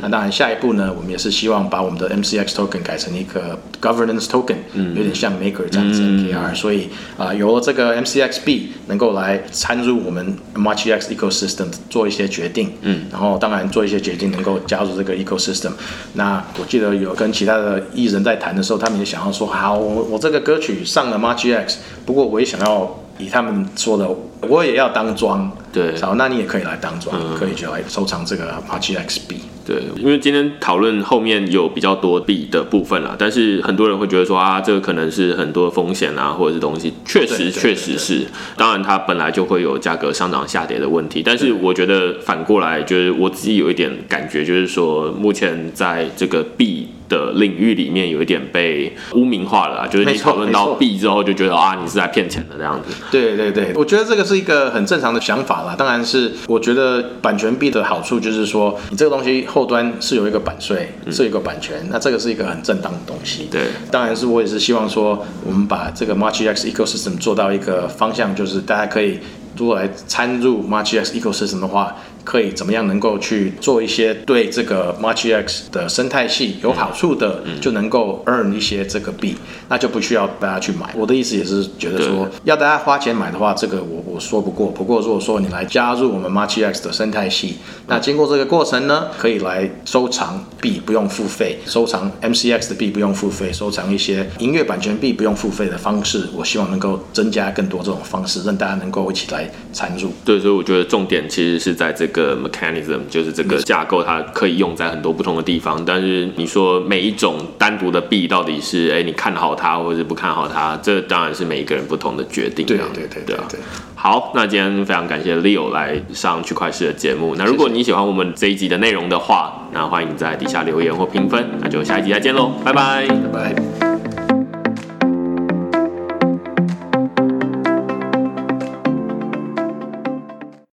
[SPEAKER 2] 那当然，下一步呢，我们也是希望把我们的 MCX token 改成一个 governance token，嗯，有点像 Maker 这样子 MKR，所以啊，有了这个 MCX B 能够来参入我们 MarchX ecosystem 做一些决定，嗯，然后当然做一些决定能够加入这个 ecosystem。那我记得有跟其他的艺人在谈的时候，他们也想要说，好，我我这个歌曲上了 MarchX，不过我也想要以他们说的，我也要当庄，
[SPEAKER 1] 对，
[SPEAKER 2] 好，那你也可以来当庄，可以就来收藏这个 MarchX B。
[SPEAKER 1] 对，因为今天讨论后面有比较多币的部分啦，但是很多人会觉得说啊，这个可能是很多风险啊，或者是东西，确实确实是，当然它本来就会有价格上涨下跌的问题，但是我觉得反过来，就是我自己有一点感觉，就是说目前在这个币。的领域里面有一点被污名化了，就是你讨论到币之后就觉得啊，你是来骗钱的这样子。
[SPEAKER 2] 对对对，我觉得这个是一个很正常的想法啦。当然是，我觉得版权币的好处就是说，你这个东西后端是有一个版税，是一个版权，那这个是一个很正当的东西。
[SPEAKER 1] 对，
[SPEAKER 2] 当然是我也是希望说，我们把这个 MarchX ecosystem 做到一个方向，就是大家可以如果来参入 MarchX ecosystem 的话。可以怎么样能够去做一些对这个 MarchX 的生态系有好处的，就能够 earn 一些这个币，那就不需要大家去买。我的意思也是觉得说，要大家花钱买的话，这个我我说不过。不过如果说你来加入我们 MarchX 的生态系，那经过这个过程呢，可以来收藏币不用付费，收藏 MCX 的币不用付费，收藏一些音乐版权币不用付费的方式，我希望能够增加更多这种方式，让大家能够一起来参入。
[SPEAKER 1] 对，所以我觉得重点其实是在这。个 mechanism 就是这个架构，它可以用在很多不同的地方。但是你说每一种单独的币到底是哎，你看好它或者不看好它，这当然是每一个人不同的决定。
[SPEAKER 2] 对对对对啊。
[SPEAKER 1] 好，那今天非常感谢 Leo 来上区块市的节目。那如果你喜欢我们这一集的内容的话，那欢迎在底下留言或评分。那就下一集再见喽，拜拜，
[SPEAKER 2] 拜拜。